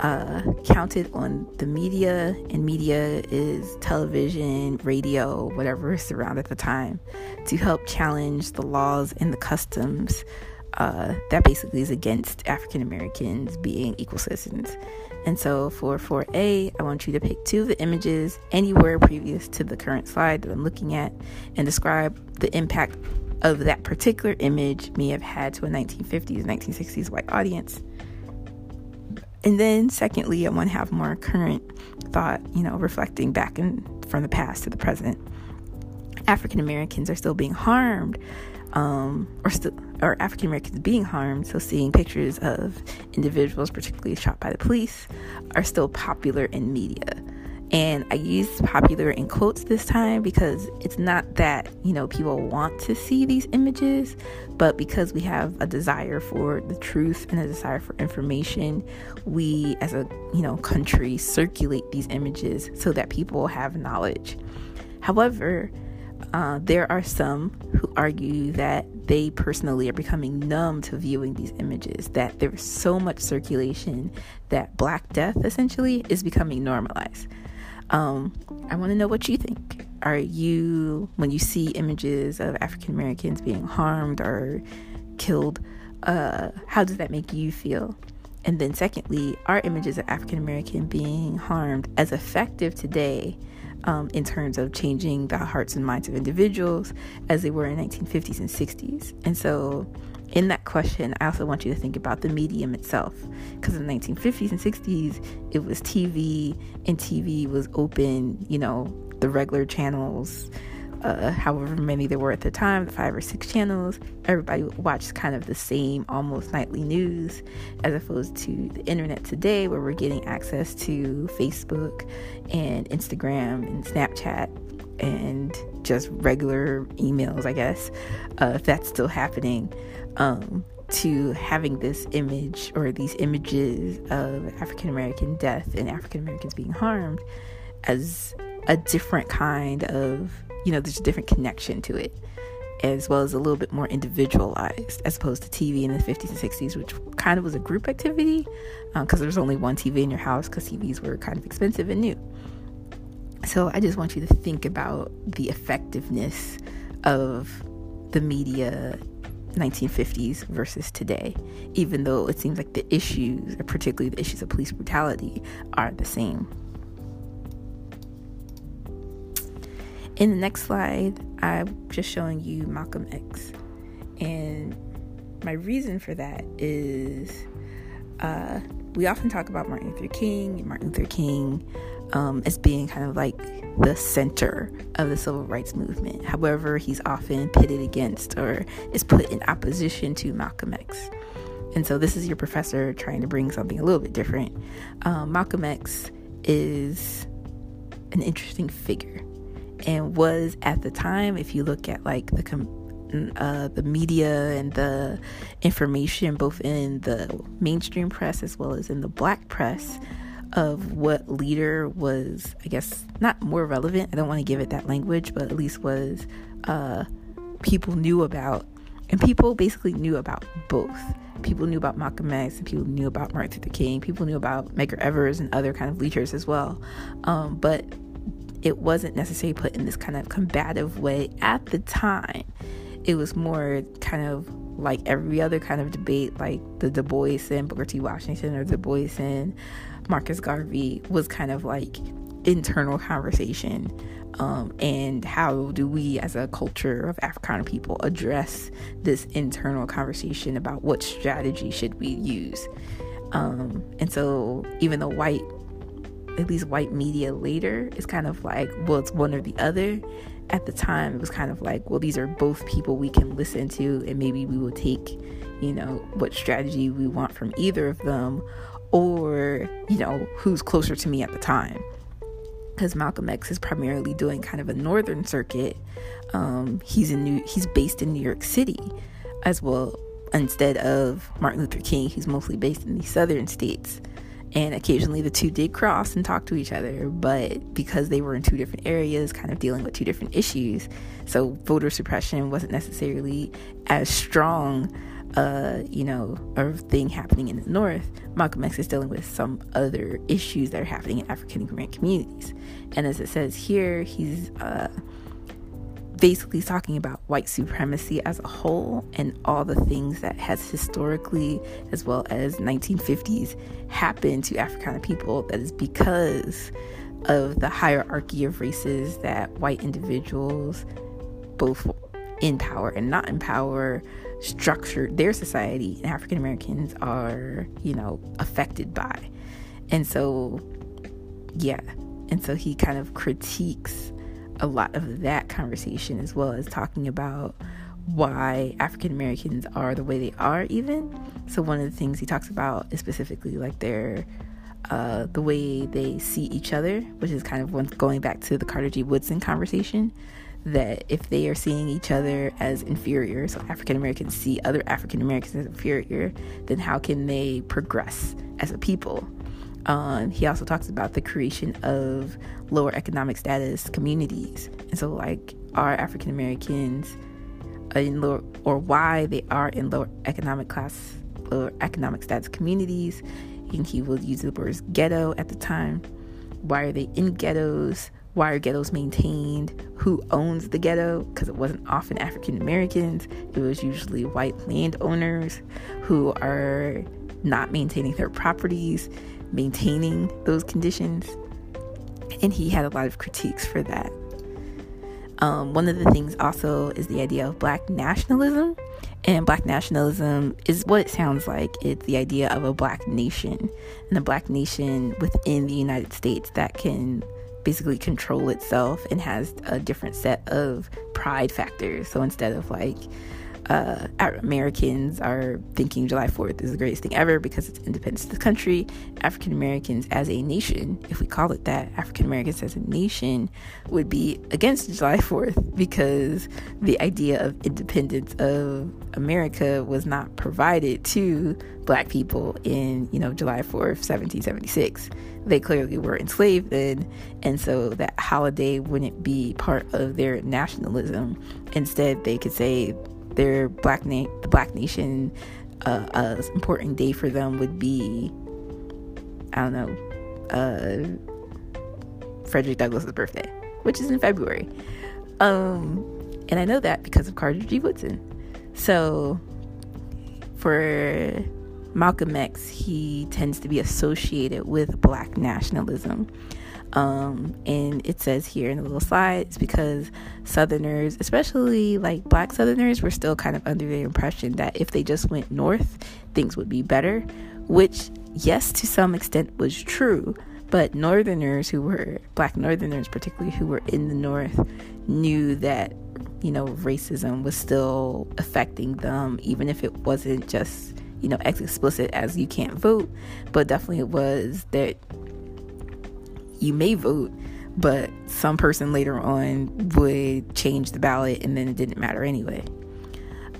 uh, counted on the media, and media is television, radio, whatever is around at the time, to help challenge the laws and the customs uh, that basically is against African Americans being equal citizens. And so for 4A, I want you to pick two of the images anywhere previous to the current slide that I'm looking at and describe the impact of that particular image may have had to a 1950s, 1960s white audience. And then, secondly, I want to have more current thought, you know, reflecting back and from the past to the present. African Americans are still being harmed, um, or still, or African Americans being harmed. So, seeing pictures of individuals, particularly shot by the police, are still popular in media. And I use popular in quotes this time because it's not that, you know, people want to see these images, but because we have a desire for the truth and a desire for information, we as a, you know, country circulate these images so that people have knowledge. However, uh, there are some who argue that they personally are becoming numb to viewing these images, that there's so much circulation that Black death essentially is becoming normalized. Um, I want to know what you think. Are you, when you see images of African Americans being harmed or killed, uh, how does that make you feel? And then, secondly, are images of African American being harmed as effective today um, in terms of changing the hearts and minds of individuals as they were in 1950s and 60s? And so, in that question, I also want you to think about the medium itself. Because in the 1950s and 60s, it was TV, and TV was open, you know, the regular channels, uh, however many there were at the time, the five or six channels. Everybody watched kind of the same, almost nightly news, as opposed to the internet today, where we're getting access to Facebook and Instagram and Snapchat and just regular emails, I guess, uh, if that's still happening um, to having this image or these images of African American death and African Americans being harmed as a different kind of, you know, there's a different connection to it, as well as a little bit more individualized as opposed to TV in the 50s and 60s, which kind of was a group activity because um, there was only one TV in your house because TVs were kind of expensive and new. So I just want you to think about the effectiveness of the media 1950s versus today, even though it seems like the issues, particularly the issues of police brutality, are the same. In the next slide, I'm just showing you Malcolm X. And my reason for that is uh, we often talk about Martin Luther King, Martin Luther King um, as being kind of like the center of the civil rights movement. However, he's often pitted against or is put in opposition to Malcolm X. And so, this is your professor trying to bring something a little bit different. Um, Malcolm X is an interesting figure and was at the time, if you look at like the com- uh, the media and the information, both in the mainstream press as well as in the black press, of what leader was, I guess, not more relevant. I don't want to give it that language, but at least was uh, people knew about, and people basically knew about both. People knew about Malcolm X, and people knew about Martin Luther King. People knew about Medgar Evers and other kind of leaders as well. Um, but it wasn't necessarily put in this kind of combative way at the time. It was more kind of like every other kind of debate, like the Du Bois and Booker T. Washington or Du Bois and Marcus Garvey was kind of like internal conversation. Um, and how do we, as a culture of Africana people, address this internal conversation about what strategy should we use? Um, and so, even though white, at least white media later, is kind of like, well, it's one or the other. At the time, it was kind of like, well, these are both people we can listen to, and maybe we will take, you know, what strategy we want from either of them or, you know, who's closer to me at the time. Because Malcolm X is primarily doing kind of a northern circuit. Um, he's in New, he's based in New York City as well, instead of Martin Luther King, who's mostly based in the southern states. And occasionally the two did cross and talk to each other, but because they were in two different areas, kind of dealing with two different issues, so voter suppression wasn't necessarily as strong, uh, you know, a thing happening in the North. Malcolm X is dealing with some other issues that are happening in African American communities. And as it says here, he's uh, basically talking about white supremacy as a whole and all the things that has historically as well as 1950s happened to Africana people that is because of the hierarchy of races that white individuals both in power and not in power structured their society and African Americans are, you know, affected by. And so yeah. And so he kind of critiques a lot of that conversation as well as talking about why African Americans are the way they are, even. So, one of the things he talks about is specifically like their uh, the way they see each other, which is kind of going back to the Carter G. Woodson conversation. That if they are seeing each other as inferior, so African Americans see other African Americans as inferior, then how can they progress as a people? Um, he also talks about the creation of lower economic status communities. And so, like, are African Americans in lower, or why they are in lower economic class, lower economic status communities. And he will use the words ghetto at the time. Why are they in ghettos? Why are ghettos maintained? Who owns the ghetto? Because it wasn't often African Americans, it was usually white landowners who are not maintaining their properties maintaining those conditions. And he had a lot of critiques for that. Um, one of the things also is the idea of black nationalism. And black nationalism is what it sounds like. It's the idea of a black nation and a black nation within the United States that can basically control itself and has a different set of pride factors. So instead of like uh, Americans are thinking July 4th is the greatest thing ever because it's independence of the country. African Americans as a nation, if we call it that, African Americans as a nation would be against July 4th because the idea of independence of America was not provided to black people in, you know, July 4th, 1776. They clearly were enslaved then, and so that holiday wouldn't be part of their nationalism. Instead, they could say their black name, the Black Nation, uh, important day for them would be, I don't know, uh, Frederick Douglass's birthday, which is in February. Um, and I know that because of Carter G. Woodson. So for Malcolm X, he tends to be associated with black nationalism. Um, and it says here in the little slide, it's because Southerners, especially like black Southerners, were still kind of under the impression that if they just went north, things would be better, which, yes, to some extent was true. But Northerners who were black Northerners, particularly who were in the North, knew that, you know, racism was still affecting them, even if it wasn't just, you know, as explicit as you can't vote, but definitely it was that you may vote, but some person later on would change the ballot and then it didn't matter anyway.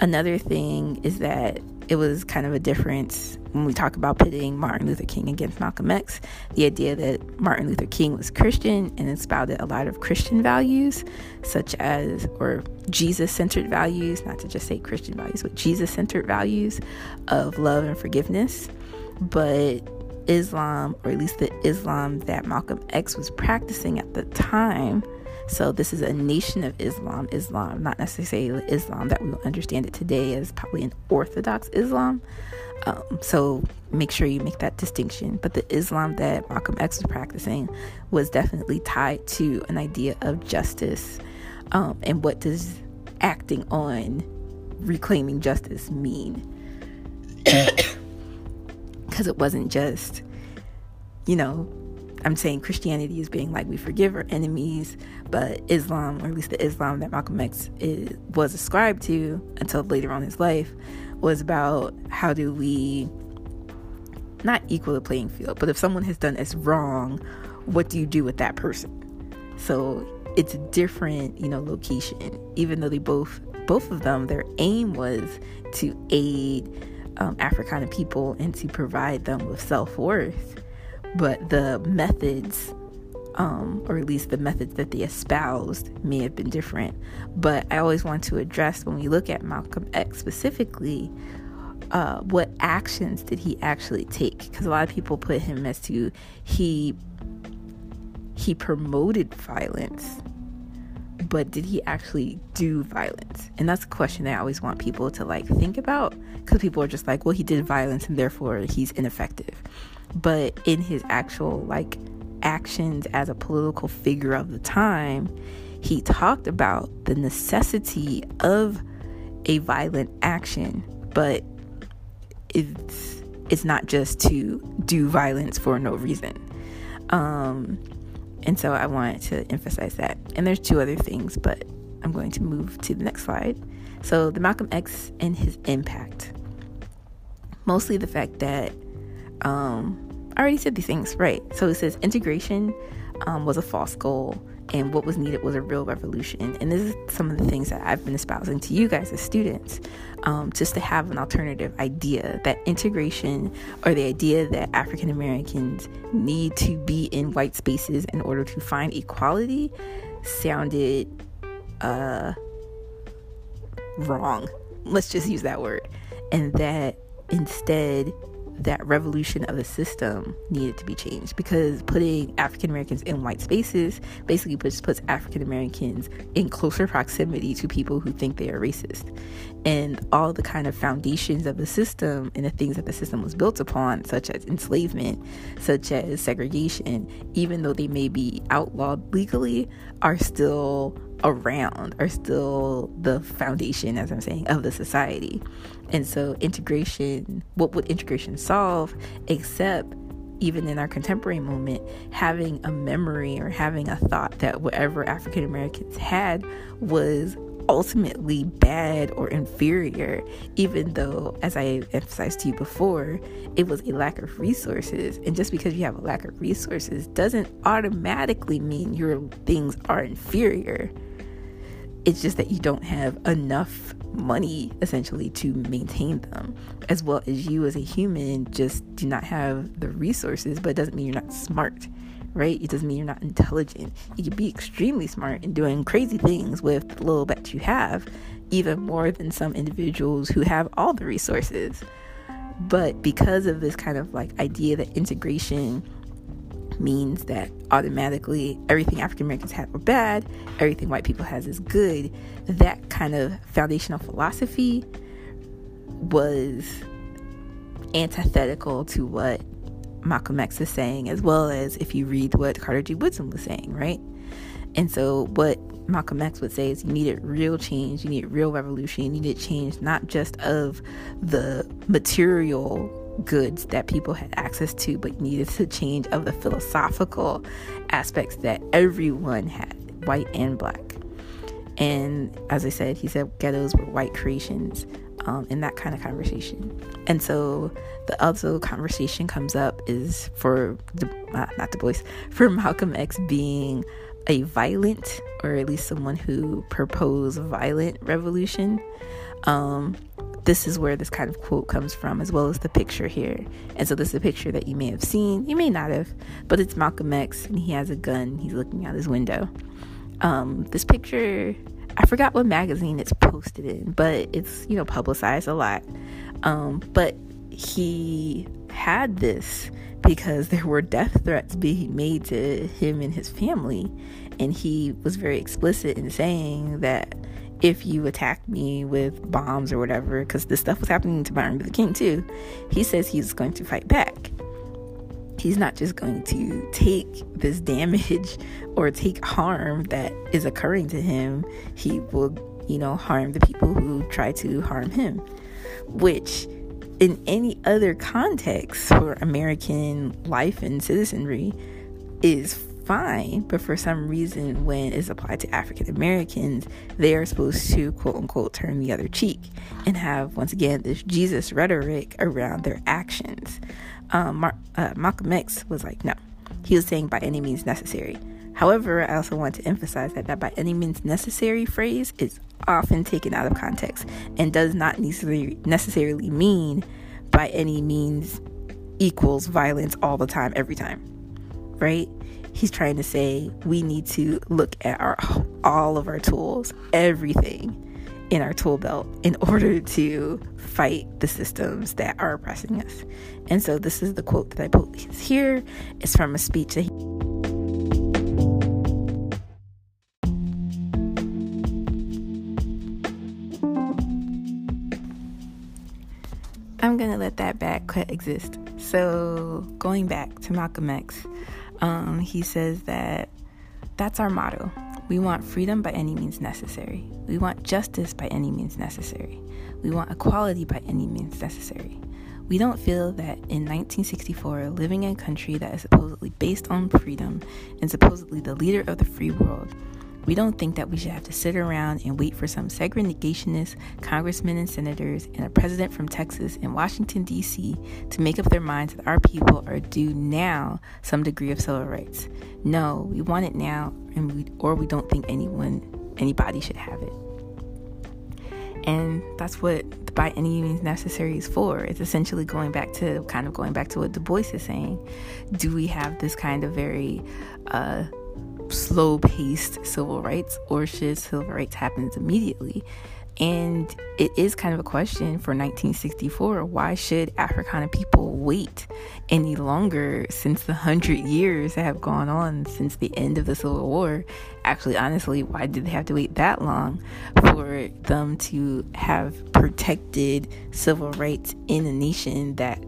Another thing is that it was kind of a difference when we talk about pitting Martin Luther King against Malcolm X. The idea that Martin Luther King was Christian and espoused a lot of Christian values, such as, or Jesus centered values, not to just say Christian values, but Jesus centered values of love and forgiveness. But Islam, or at least the Islam that Malcolm X was practicing at the time. So, this is a nation of Islam, Islam, not necessarily Islam that we will understand it today as probably an Orthodox Islam. Um, so, make sure you make that distinction. But the Islam that Malcolm X was practicing was definitely tied to an idea of justice. Um, and what does acting on reclaiming justice mean? [COUGHS] because it wasn't just, you know, I'm saying Christianity is being like we forgive our enemies, but Islam, or at least the Islam that Malcolm X is, was ascribed to until later on in his life, was about how do we not equal the playing field, but if someone has done us wrong, what do you do with that person? So it's a different, you know, location. Even though they both, both of them, their aim was to aid um, Africana people and to provide them with self worth, but the methods, um, or at least the methods that they espoused, may have been different. But I always want to address when we look at Malcolm X specifically. Uh, what actions did he actually take? Because a lot of people put him as to he he promoted violence, but did he actually do violence? And that's a question that I always want people to like think about because people are just like, well, he did violence and therefore he's ineffective. But in his actual like actions as a political figure of the time, he talked about the necessity of a violent action, but it's it's not just to do violence for no reason. Um, and so I wanted to emphasize that. And there's two other things, but I'm going to move to the next slide. So, the Malcolm X and his impact. Mostly the fact that um, I already said these things, right? So it says integration um, was a false goal and what was needed was a real revolution. And this is some of the things that I've been espousing to you guys as students, um, just to have an alternative idea that integration or the idea that African Americans need to be in white spaces in order to find equality sounded uh, wrong. Let's just use that word. And that instead, that revolution of the system needed to be changed because putting African Americans in white spaces basically puts, puts African Americans in closer proximity to people who think they are racist. And all the kind of foundations of the system and the things that the system was built upon, such as enslavement, such as segregation, even though they may be outlawed legally, are still around are still the foundation, as I'm saying, of the society. And so, integration, what would integration solve except even in our contemporary moment, having a memory or having a thought that whatever African Americans had was ultimately bad or inferior, even though, as I emphasized to you before, it was a lack of resources. And just because you have a lack of resources doesn't automatically mean your things are inferior. It's just that you don't have enough money essentially to maintain them, as well as you as a human just do not have the resources, but it doesn't mean you're not smart, right? It doesn't mean you're not intelligent. You can be extremely smart and doing crazy things with the little bit you have, even more than some individuals who have all the resources. But because of this kind of like idea that integration means that automatically everything African Americans have are bad, everything white people has is good. That kind of foundational philosophy was antithetical to what Malcolm X is saying, as well as if you read what Carter G. Woodson was saying, right? And so, what Malcolm X would say is you needed real change, you need real revolution, you needed change not just of the material goods that people had access to, but you needed to change of the philosophical aspects that everyone had, white and black. And as I said, he said ghettos were white creations um, in that kind of conversation. And so the other conversation comes up is for, uh, not the Bois, [LAUGHS] for Malcolm X being a violent, or at least someone who proposed violent revolution. Um, this is where this kind of quote comes from, as well as the picture here. And so, this is a picture that you may have seen, you may not have, but it's Malcolm X, and he has a gun. He's looking out his window. Um, this picture, I forgot what magazine it's posted in, but it's you know publicized a lot. Um, but he had this because [LAUGHS] there were death threats being made to him and his family, and he was very explicit in saying that if you attack me with bombs or whatever, because this stuff was happening to Martin Luther King too, he says he's going to fight back. He's not just going to take this damage [LAUGHS] or take harm that is occurring to him, he will, you know, harm the people who try to harm him. Which, in any other context for American life and citizenry, is fine, but for some reason, when it's applied to African Americans, they are supposed to quote unquote turn the other cheek and have, once again, this Jesus rhetoric around their actions. Um, Mar- uh, Malcolm X was like, no, he was saying by any means necessary. However, I also want to emphasize that that by any means necessary phrase is often taken out of context and does not necessarily necessarily mean by any means equals violence all the time, every time. Right? He's trying to say we need to look at our all of our tools, everything in our tool belt in order to fight the systems that are oppressing us. And so this is the quote that I put here. It's from a speech that he I'm gonna let that back cut exist. So going back to Malcolm X, um, he says that that's our motto. We want freedom by any means necessary. We want justice by any means necessary. We want equality by any means necessary. We don't feel that in 1964, living in a country that is supposedly based on freedom and supposedly the leader of the free world, we don't think that we should have to sit around and wait for some segregationist congressmen and senators and a president from Texas and Washington, D.C. to make up their minds that our people are due now some degree of civil rights. No, we want it now, and we, or we don't think anyone, anybody should have it. And that's what by any means necessary is for. It's essentially going back to kind of going back to what Du Bois is saying. Do we have this kind of very uh, slow paced civil rights or should civil rights happen immediately? And it is kind of a question for 1964. Why should Africana people wait any longer since the hundred years that have gone on since the end of the Civil War? Actually, honestly, why did they have to wait that long for them to have protected civil rights in a nation that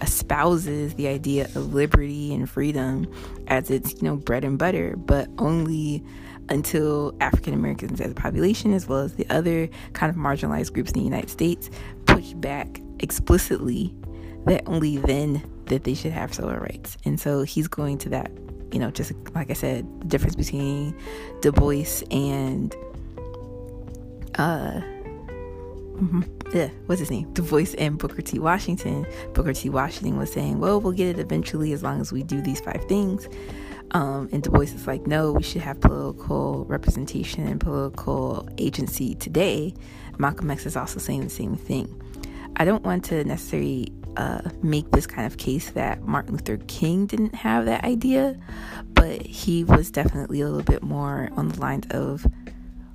espouses the idea of liberty and freedom as its you know bread and butter but only until African Americans as a population as well as the other kind of marginalized groups in the United States push back explicitly that only then that they should have civil rights. And so he's going to that you know just like I said the difference between Du Bois and uh mm-hmm, yeah, what's his name? Du Bois and Booker T. Washington. Booker T. Washington was saying, well, we'll get it eventually as long as we do these five things. Um, and Du Bois is like, no, we should have political representation and political agency today. Malcolm X is also saying the same thing. I don't want to necessarily uh, make this kind of case that Martin Luther King didn't have that idea, but he was definitely a little bit more on the lines of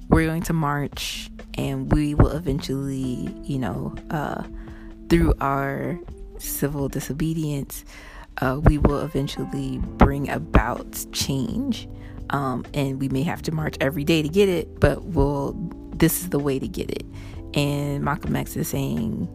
we're going to march and we will eventually, you know, uh, through our civil disobedience, uh, we will eventually bring about change. Um, and we may have to march every day to get it, but we'll, this is the way to get it. And Malcolm X is saying,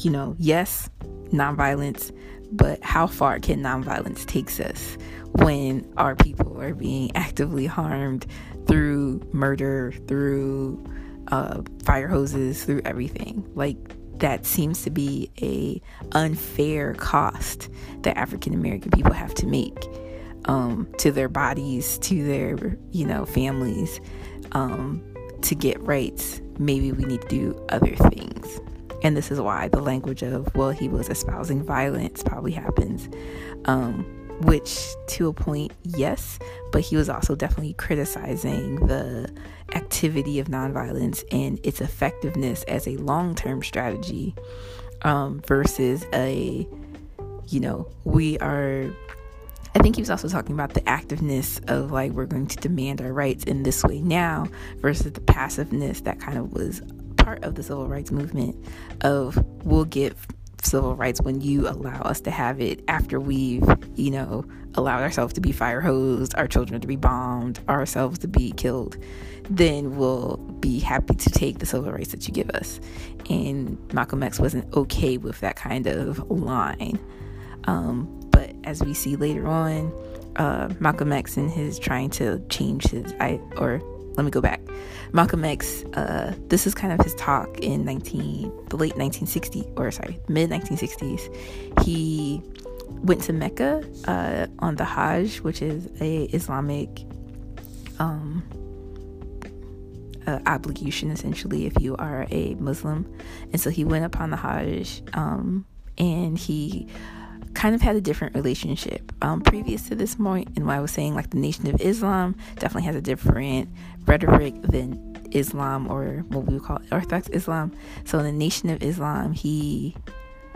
you know, yes, nonviolence, but how far can nonviolence take us when our people are being actively harmed through murder, through uh, fire hoses, through everything? Like that seems to be a unfair cost that African American people have to make um, to their bodies, to their you know families, um, to get rights. Maybe we need to do other things. And this is why the language of, well, he was espousing violence probably happens. Um, which to a point, yes, but he was also definitely criticizing the activity of nonviolence and its effectiveness as a long term strategy um, versus a, you know, we are. I think he was also talking about the activeness of like we're going to demand our rights in this way now versus the passiveness that kind of was part of the civil rights movement of we'll get civil rights when you allow us to have it after we've, you know, allowed ourselves to be fire hosed, our children to be bombed, ourselves to be killed, then we'll be happy to take the civil rights that you give us. And Malcolm X wasn't okay with that kind of line. Um, but as we see later on, uh, Malcolm X and his trying to change his, I or let me go back. Malcolm X, uh, this is kind of his talk in 19, the late 1960s, or sorry, mid 1960s. He went to Mecca uh, on the Hajj, which is a Islamic um, uh, obligation essentially if you are a Muslim. And so he went upon the Hajj um, and he kind of had a different relationship. Um, previous to this point, and what I was saying, like the Nation of Islam definitely has a different rhetoric than Islam or what we would call Orthodox Islam. So in the Nation of Islam, he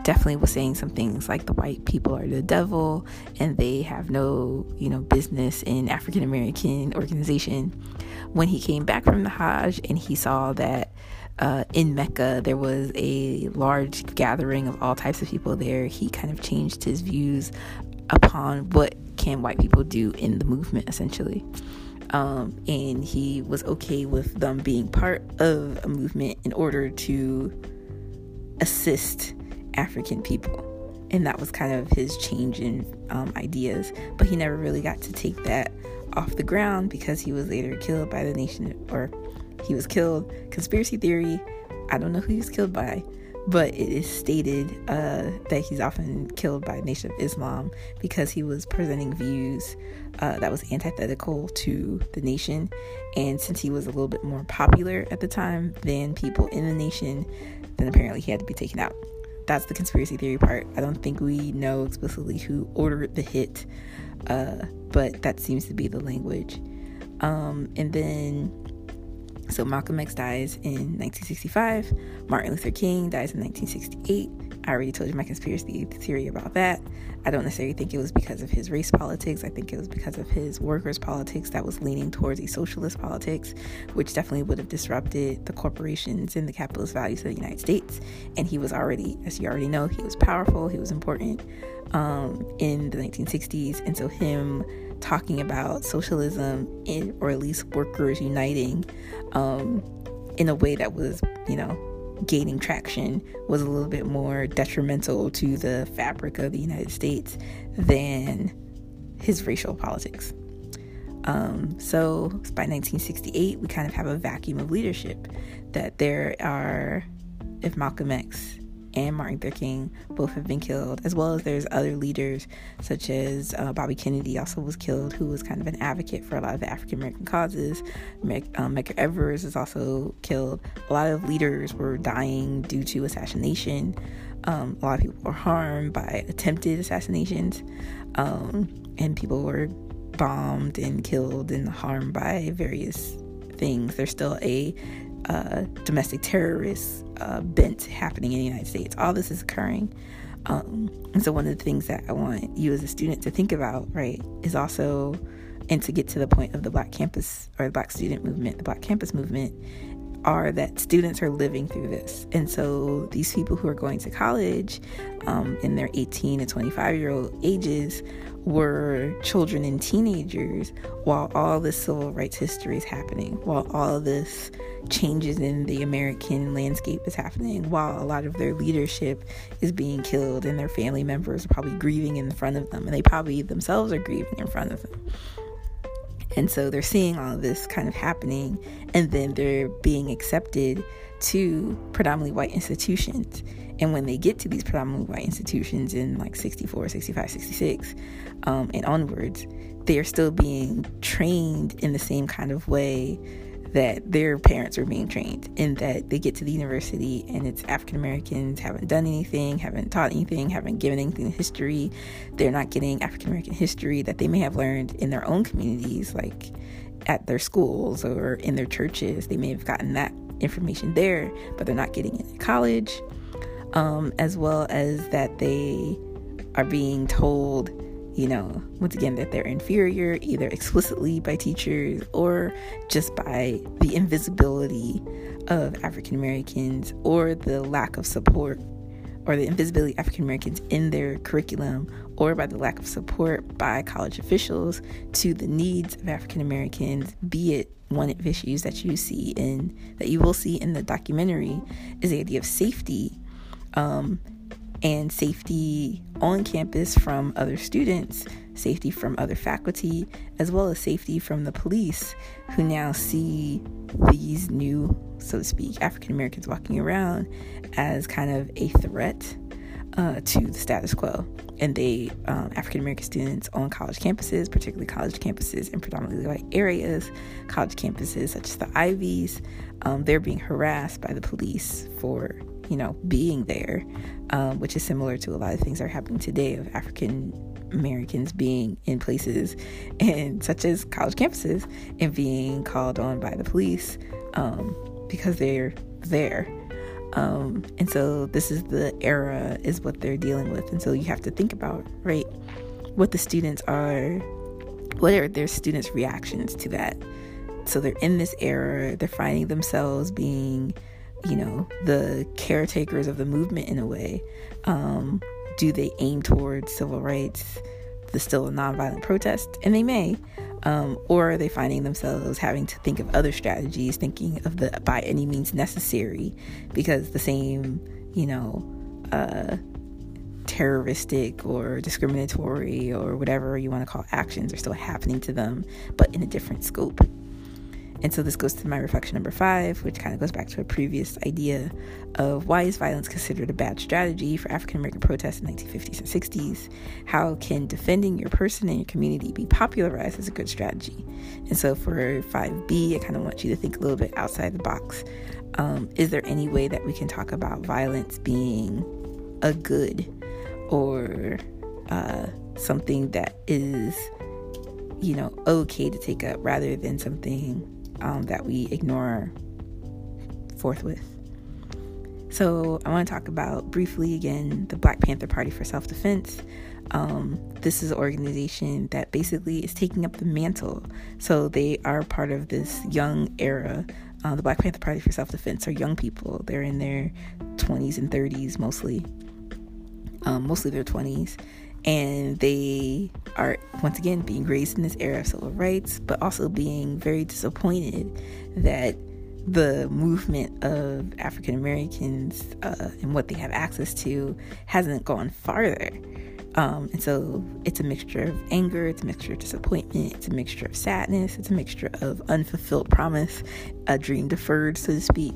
definitely was saying some things like the white people are the devil and they have no, you know, business in African American organization. When he came back from the Hajj and he saw that uh, in Mecca there was a large gathering of all types of people there, he kind of changed his views upon what can white people do in the movement essentially. Um, and he was okay with them being part of a movement in order to assist African people. And that was kind of his change in um, ideas. But he never really got to take that off the ground because he was later killed by the nation, or he was killed. Conspiracy theory, I don't know who he was killed by, but it is stated uh, that he's often killed by Nation of Islam because he was presenting views uh, that was antithetical to the nation. And since he was a little bit more popular at the time than people in the nation, then apparently he had to be taken out that's the conspiracy theory part. I don't think we know explicitly who ordered the hit, uh, but that seems to be the language. Um, and then, so Malcolm X dies in 1965, Martin Luther King dies in 1968. I already told you my conspiracy theory about that. I don't necessarily think it was because of his race politics. I think it was because of his workers' politics that was leaning towards a socialist politics, which definitely would have disrupted the corporations and the capitalist values of the United States. And he was already, as you already know, he was powerful, he was important um, in the 1960s. And so, him talking about socialism, in, or at least workers uniting um, in a way that was, you know, gaining traction was a little bit more detrimental to the fabric of the United States than his racial politics. Um, so by 1968, we kind of have a vacuum of leadership that there are, if Malcolm X and Martin Luther King both have been killed, as well as there's other leaders such as uh, Bobby Kennedy also was killed, who was kind of an advocate for a lot of the African American causes. um, Medgar Evers is also killed. A lot of leaders were dying due to assassination. Um, a lot of people were harmed by attempted assassinations, um, and people were bombed and killed and harmed by various things. There's still a uh, domestic terrorist uh, bent happening in the United States. All this is occurring. Um, and so, one of the things that I want you as a student to think about, right, is also, and to get to the point of the Black campus or the Black student movement, the Black campus movement, are that students are living through this. And so, these people who are going to college um, in their 18 to 25 year old ages were children and teenagers while all this civil rights history is happening, while all this changes in the American landscape is happening, while a lot of their leadership is being killed and their family members are probably grieving in front of them, and they probably themselves are grieving in front of them. And so they're seeing all this kind of happening, and then they're being accepted to predominantly white institutions. And when they get to these predominantly white institutions in like 64, 65, 66, um, and onwards, they are still being trained in the same kind of way that their parents were being trained in that they get to the university and it's African Americans haven't done anything, haven't taught anything, haven't given anything history. They're not getting African American history that they may have learned in their own communities, like at their schools or in their churches. They may have gotten that information there, but they're not getting it in college. Um, as well as that they are being told you know, once again, that they're inferior either explicitly by teachers or just by the invisibility of African Americans or the lack of support or the invisibility of African Americans in their curriculum or by the lack of support by college officials to the needs of African Americans, be it one of issues that you see in that you will see in the documentary is the idea of safety. Um, and safety on campus from other students, safety from other faculty, as well as safety from the police who now see these new, so to speak, African Americans walking around as kind of a threat. uh, to the status quo. And they, um, African American students on college campuses, particularly college campuses in predominantly white areas, college campuses such as the Ivies, um, they're being harassed by the police for, you know, being there, um, which is similar to a lot of things that are happening today of African Americans being in places [LAUGHS] and such as college campuses and being called on by the police um, because they're there. Um, and so this is the era is what they're dealing with. And so you have to think about, right, what the students are, what are their students' reactions to that. So they're in this era, they're finding themselves being, you know, the caretakers of the movement in a way. Um, do they aim towards civil rights, the still a nonviolent protest? And they may. Um, or are they finding themselves having to think of other strategies, thinking of the by any means necessary, because the same, you know, uh, terroristic or discriminatory or whatever you want to call actions are still happening to them, but in a different scope. And so this goes to my reflection number five, which kind of goes back to a previous idea of why is violence considered a bad strategy for African American protests in the 1950s and 60s? How can defending your person and your community be popularized as a good strategy? And so for 5B, I kind of want you to think a little bit outside the box. Um, is there any way that we can talk about violence being a good or uh, something that is, you know, okay to take up rather than something um, that we ignore forthwith. So, I want to talk about briefly again the Black Panther Party for Self Defense. Um, this is an organization that basically is taking up the mantle. So, they are part of this young era. Uh, the Black Panther Party for Self Defense are young people, they're in their 20s and 30s mostly, um, mostly their 20s and they are once again being raised in this era of civil rights, but also being very disappointed that the movement of African Americans uh, and what they have access to hasn't gone farther. Um, and so it's a mixture of anger, it's a mixture of disappointment, it's a mixture of sadness, it's a mixture of unfulfilled promise, a dream deferred, so to speak.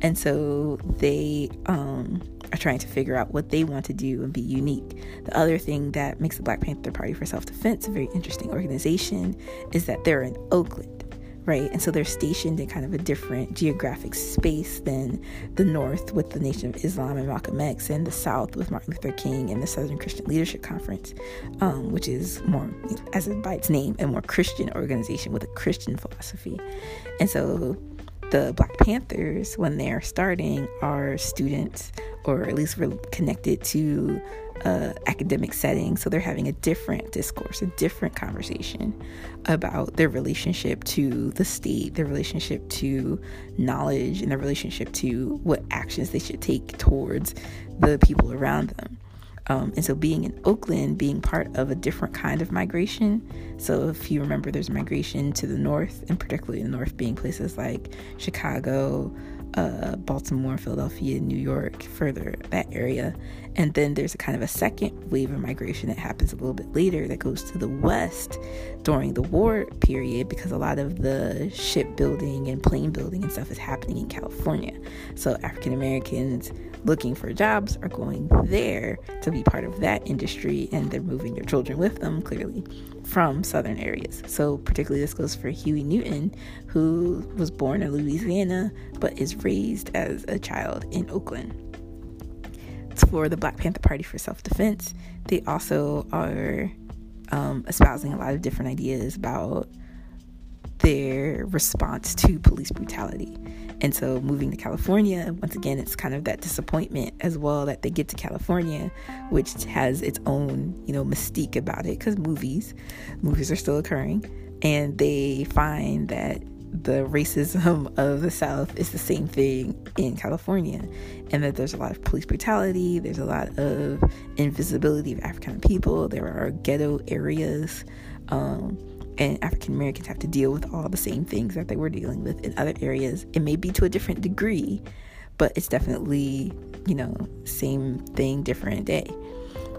And so they um, are trying to figure out what they want to do and be unique. The other thing that makes the Black Panther Party for Self Defense a very interesting organization is that they're in Oakland. Right, and so they're stationed in kind of a different geographic space than the North with the Nation of Islam and Malcolm X, and the South with Martin Luther King and the Southern Christian Leadership Conference, um, which is more, as by its name, a more Christian organization with a Christian philosophy. And so the Black Panthers, when they're starting, are students or at least connected to uh, academic setting. So they're having a different discourse, a different conversation about their relationship to the state, their relationship to knowledge, and their relationship to what actions they should take towards the people around them. Um, and so being in Oakland, being part of a different kind of migration. So if you remember, there's migration to the north, and particularly the north being places like Chicago, uh, Baltimore, Philadelphia, New York, further that area. And then there's a kind of a second wave of migration that happens a little bit later that goes to the west during the war period because a lot of the shipbuilding and plane building and stuff is happening in California. So African Americans looking for jobs are going there to be part of that industry and they're moving their children with them clearly from southern areas. So, particularly, this goes for Huey Newton, who was born in Louisiana but is raised as a child in Oakland. For the Black Panther Party for Self Defense, they also are um, espousing a lot of different ideas about their response to police brutality. And so moving to California, once again, it's kind of that disappointment as well that they get to California, which has its own, you know, mystique about it because movies, movies are still occurring. And they find that the racism [LAUGHS] of the South is the same thing in California, and that there's a lot of police brutality, there's a lot of invisibility of African people, there are ghetto areas. Um, and African Americans have to deal with all the same things that they were dealing with in other areas. It may be to a different degree, but it's definitely, you know, same thing, different day.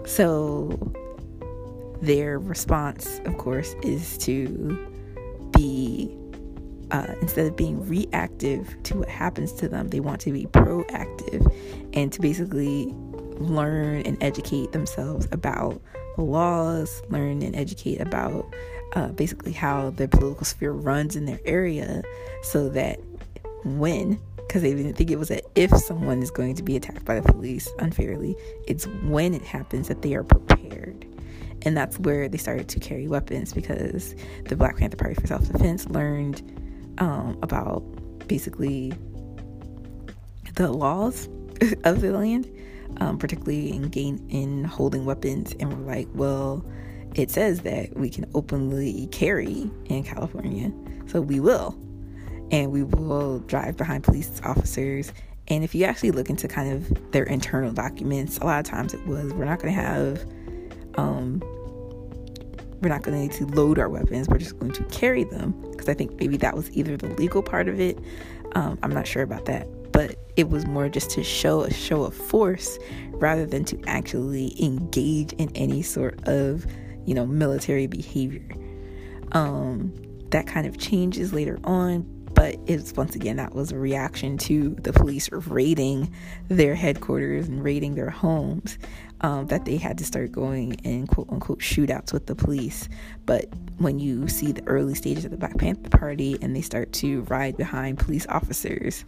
So their response, of course, is to be uh, instead of being reactive to what happens to them, they want to be proactive and to basically learn and educate themselves about the laws, learn and educate about uh, basically how their political sphere runs in their area so that when because they didn't think it was a if someone is going to be attacked by the police unfairly it's when it happens that they are prepared. And that's where they started to carry weapons because the black panther party for self-defense learned um, about basically the laws [LAUGHS] of the land um, particularly in gain in holding weapons and we're like well it says that we can openly carry in California. So we will. And we will drive behind police officers. And if you actually look into kind of their internal documents, a lot of times it was we're not going to have, um, we're not going to need to load our weapons. We're just going to carry them. Because I think maybe that was either the legal part of it. Um, I'm not sure about that. But it was more just to show a show of force rather than to actually engage in any sort of you know, military behavior. Um, that kind of changes later on, but it's once again that was a reaction to the police raiding their headquarters and raiding their homes. Um, that they had to start going in quote unquote shootouts with the police. But when you see the early stages of the Black Panther Party and they start to ride behind police officers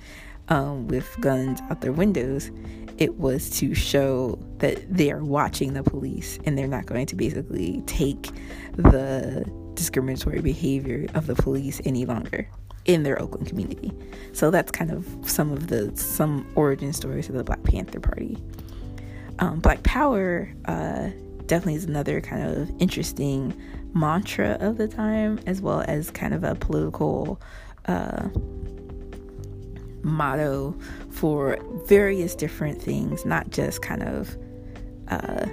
um, with guns out their windows, it was to show that they are watching the police and they're not going to basically take the discriminatory behavior of the police any longer in their Oakland community. So that's kind of some of the some origin stories of the Black Panther Party. Um, Black Power uh, definitely is another kind of interesting mantra of the time, as well as kind of a political uh, motto for various different things, not just kind of uh,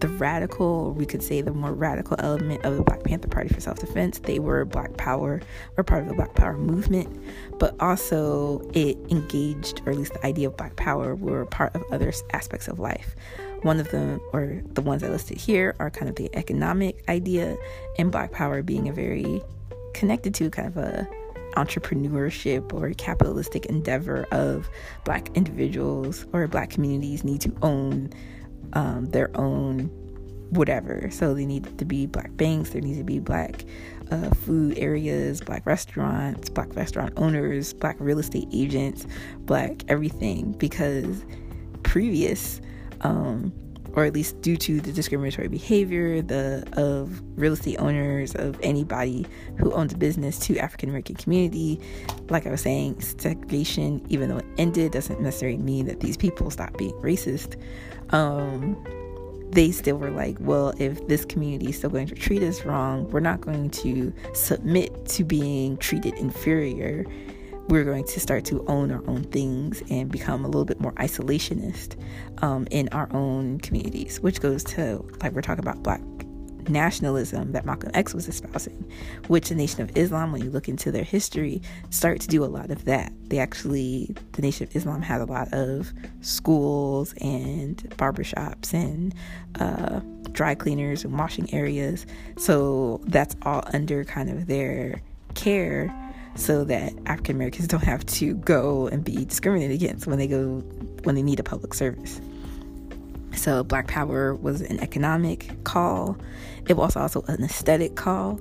the radical, we could say the more radical element of the Black Panther Party for self defense. They were Black Power or part of the Black Power movement, but also it engaged, or at least the idea of Black Power, were part of other aspects of life. One of them, or the ones I listed here, are kind of the economic idea, and Black Power being a very connected to kind of a entrepreneurship or capitalistic endeavor of black individuals or black communities need to own um, their own whatever. So they need to be black banks, there needs to be black uh, food areas, black restaurants, black restaurant owners, black real estate agents, black everything because previous um, or at least due to the discriminatory behavior the of real estate owners of anybody who owns a business to African American community. Like I was saying, segregation, even though it ended, doesn't necessarily mean that these people stop being racist. Um, they still were like, well, if this community is still going to treat us wrong, we're not going to submit to being treated inferior we're going to start to own our own things and become a little bit more isolationist um, in our own communities, which goes to, like, we're talking about black nationalism that Malcolm X was espousing, which the Nation of Islam, when you look into their history, start to do a lot of that. They actually, the Nation of Islam had a lot of schools and barbershops and uh, dry cleaners and washing areas. So that's all under kind of their care so that African Americans don't have to go and be discriminated against when they go when they need a public service. So Black Power was an economic call. It was also an aesthetic call,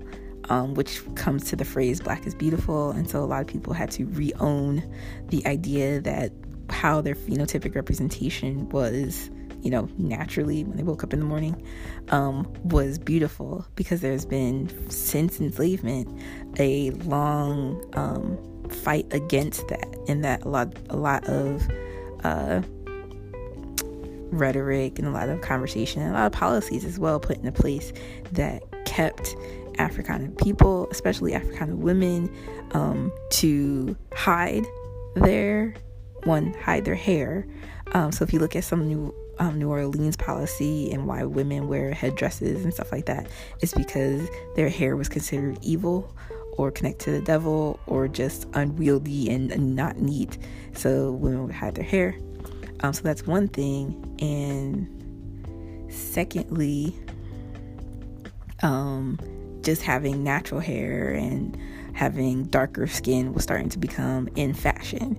um, which comes to the phrase "Black is beautiful," and so a lot of people had to re-own the idea that how their phenotypic representation was you know, naturally when they woke up in the morning, um, was beautiful because there's been, since enslavement, a long um, fight against that, and that a lot, a lot of uh, rhetoric and a lot of conversation and a lot of policies as well put into place that kept African people, especially African women, um, to hide their one hide their hair. Um, so if you look at some new um, New Orleans policy and why women wear headdresses and stuff like that is because their hair was considered evil or connected to the devil or just unwieldy and, and not neat. So women would hide their hair. Um, so that's one thing. And secondly, um, just having natural hair and having darker skin was starting to become in fashion.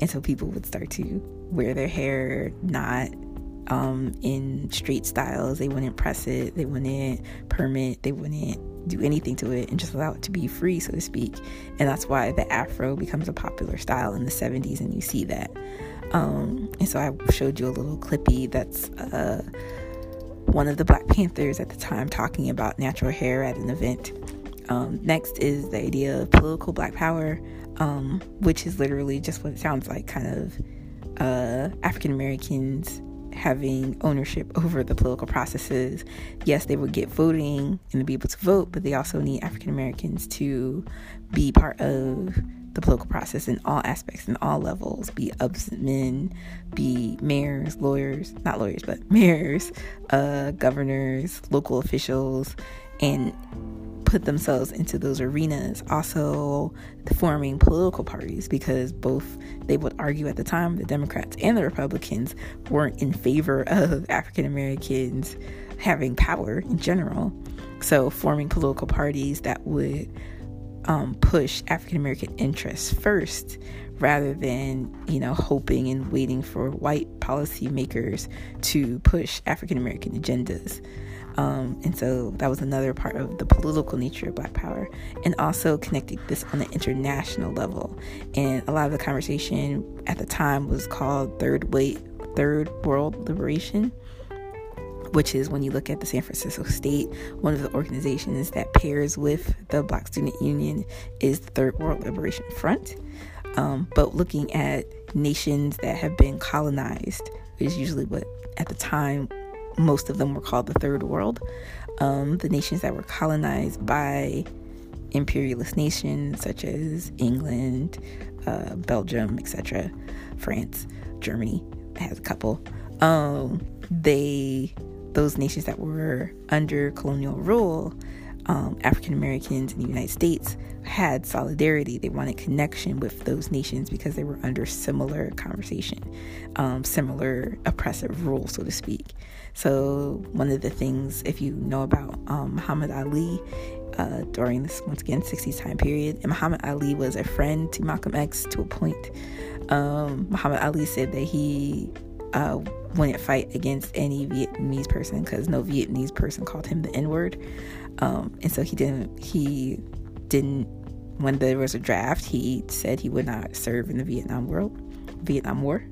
And so people would start to wear their hair not um, in straight styles. They wouldn't press it, they wouldn't permit, they wouldn't do anything to it and just allow it to be free, so to speak. And that's why the afro becomes a popular style in the 70s, and you see that. Um, and so I showed you a little clippy that's uh, one of the Black Panthers at the time talking about natural hair at an event. Um, next is the idea of political black power, um, which is literally just what it sounds like kind of uh, African Americans having ownership over the political processes. Yes, they would get voting and be able to vote, but they also need African Americans to be part of the political process in all aspects, in all levels, be absent men, be mayors, lawyers, not lawyers, but [LAUGHS] mayors, uh, governors, local officials, and put themselves into those arenas, also forming political parties because both they would argue at the time the Democrats and the Republicans weren't in favor of African Americans having power in general. So, forming political parties that would um, push African American interests first rather than, you know, hoping and waiting for white policymakers to push African American agendas. Um, and so that was another part of the political nature of Black Power, and also connecting this on an international level. And a lot of the conversation at the time was called Third Way, Third World Liberation, which is when you look at the San Francisco State, one of the organizations that pairs with the Black Student Union is the Third World Liberation Front. Um, but looking at nations that have been colonized is usually what at the time most of them were called the Third World. Um, the nations that were colonized by imperialist nations such as England, uh, Belgium, etc., France, Germany has a couple. Um, they those nations that were under colonial rule, um, African Americans in the United States had solidarity. They wanted connection with those nations because they were under similar conversation, um, similar oppressive rule, so to speak. So, one of the things, if you know about um, Muhammad Ali uh, during this, once again, 60s time period, and Muhammad Ali was a friend to Malcolm X to a point. Um, Muhammad Ali said that he uh, wouldn't fight against any Vietnamese person because no Vietnamese person called him the N word. Um, and so he didn't, he didn't, when there was a draft, he said he would not serve in the Vietnam world, Vietnam War.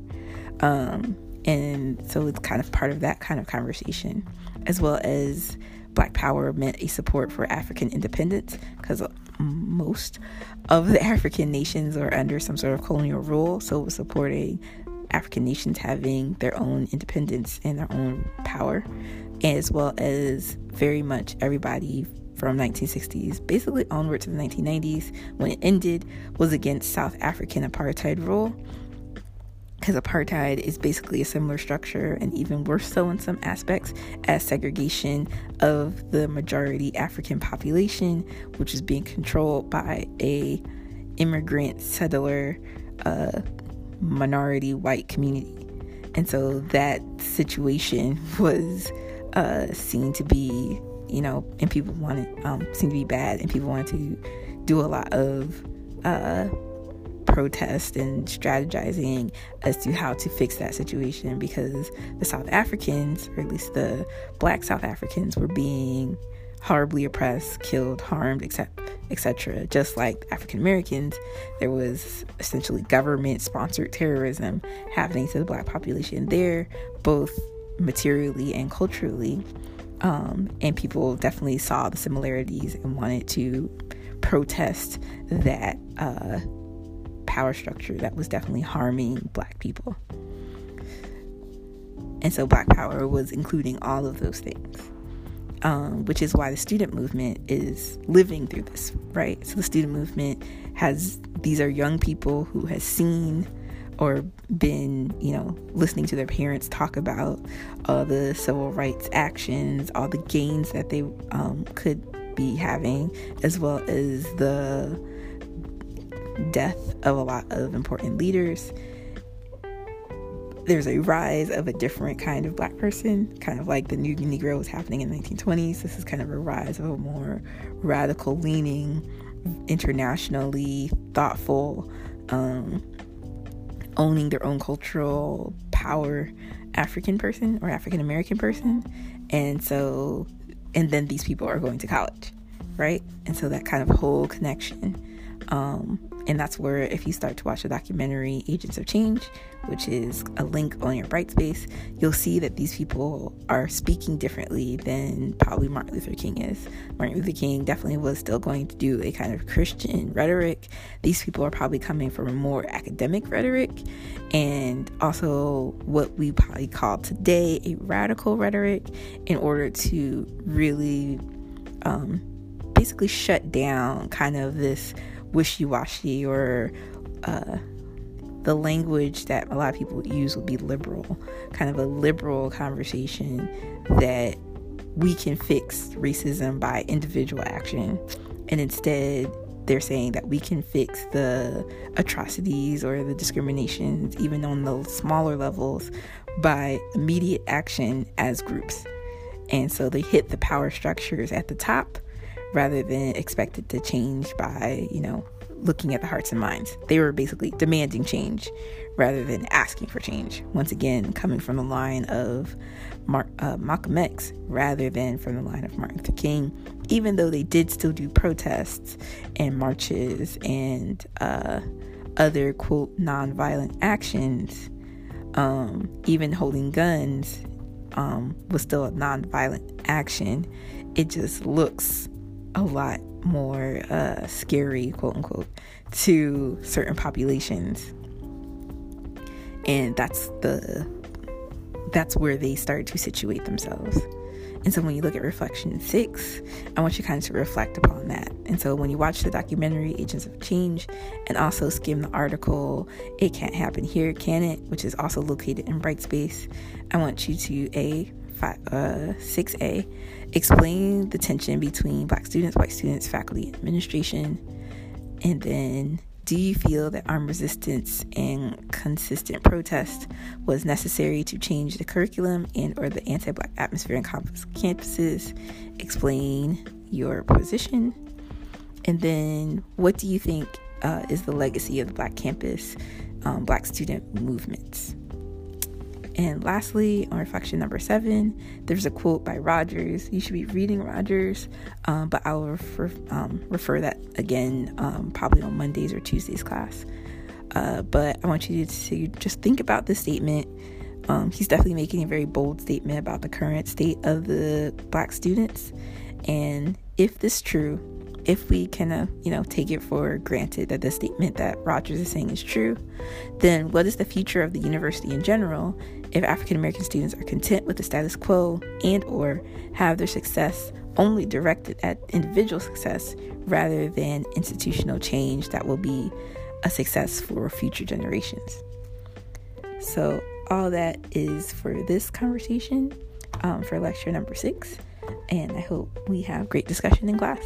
Um, and so it's kind of part of that kind of conversation, as well as Black Power meant a support for African independence because most of the [LAUGHS] African nations are under some sort of colonial rule. So it was supporting African nations having their own independence and their own power, as well as very much everybody from 1960s basically onward to the 1990s when it ended was against South African apartheid rule because apartheid is basically a similar structure and even worse so in some aspects as segregation of the majority African population, which is being controlled by a immigrant settler uh, minority white community. And so that situation [LAUGHS] was uh, seen to be, you know, and people wanted, um, to be bad, and people wanted to do a lot of uh, protest and strategizing as to how to fix that situation because the South Africans, or at least the black South Africans, were being horribly oppressed, killed, harmed, etc. Just like African Americans, there was essentially government sponsored terrorism happening to the black population there, both materially and culturally. Um, and people definitely saw the similarities and wanted to protest that uh, power structure that was definitely harming black people. And so Black Power was including all of those things, um, which is why the student movement is living through this, right? So the student movement has, these are young people who has seen or been, you know, listening to their parents talk about all the civil rights actions, all the gains that they um, could be having, as well as the death of a lot of important leaders. There's a rise of a different kind of black person, kind of like the New Negro was happening in the 1920s. This is kind of a rise of a more radical leaning, internationally thoughtful, um, owning their own cultural power African person or African American person. And so, and then these people are going to college, right? And so that kind of whole connection. Um, and that's where, if you start to watch the documentary Agents of Change, which is a link on your Brightspace, you'll see that these people are speaking differently than probably Martin Luther King is. Martin Luther King definitely was still going to do a kind of Christian rhetoric. These people are probably coming from a more academic rhetoric and also what we probably call today a radical rhetoric in order to really um, basically shut down kind of this wishy washy or uh, the language that a lot of people use would be liberal, kind of a liberal conversation that we can fix racism by individual action. And instead, they're saying that we can fix the atrocities or the discriminations, even on the smaller levels, by immediate action as groups. And so they hit the power structures at the top rather than expect it to change by, you know, looking at the hearts and minds. They were basically demanding change rather than asking for change. Once again, coming from the line of Mar- uh, Malcolm X rather than from the line of Martin Luther King, even though they did still do protests and marches and uh, other quote nonviolent actions, um, even holding guns um, was still a nonviolent action. It just looks a lot more uh, scary, quote unquote, to certain populations. And that's the that's where they start to situate themselves. And so when you look at Reflection 6, I want you kind of to reflect upon that. And so when you watch the documentary Agents of Change and also skim the article It Can't Happen Here, Can It? which is also located in Brightspace, I want you to A, five, uh, 6A, explain the tension between black students, white students, faculty, administration, and then do you feel that armed resistance and consistent protest was necessary to change the curriculum and or the anti-black atmosphere in campus, campuses? Explain your position. And then what do you think uh, is the legacy of the black campus, um, black student movements? And lastly, on reflection number seven, there's a quote by Rogers. You should be reading Rogers, um, but I'll refer, um, refer that again um, probably on Mondays or Tuesdays class. Uh, but I want you to just think about this statement. Um, he's definitely making a very bold statement about the current state of the black students. And if this true, if we can, uh, you know, take it for granted that the statement that Rogers is saying is true, then what is the future of the university in general if African American students are content with the status quo and or have their success only directed at individual success rather than institutional change that will be a success for future generations. So, all that is for this conversation um, for lecture number six, and I hope we have great discussion in class.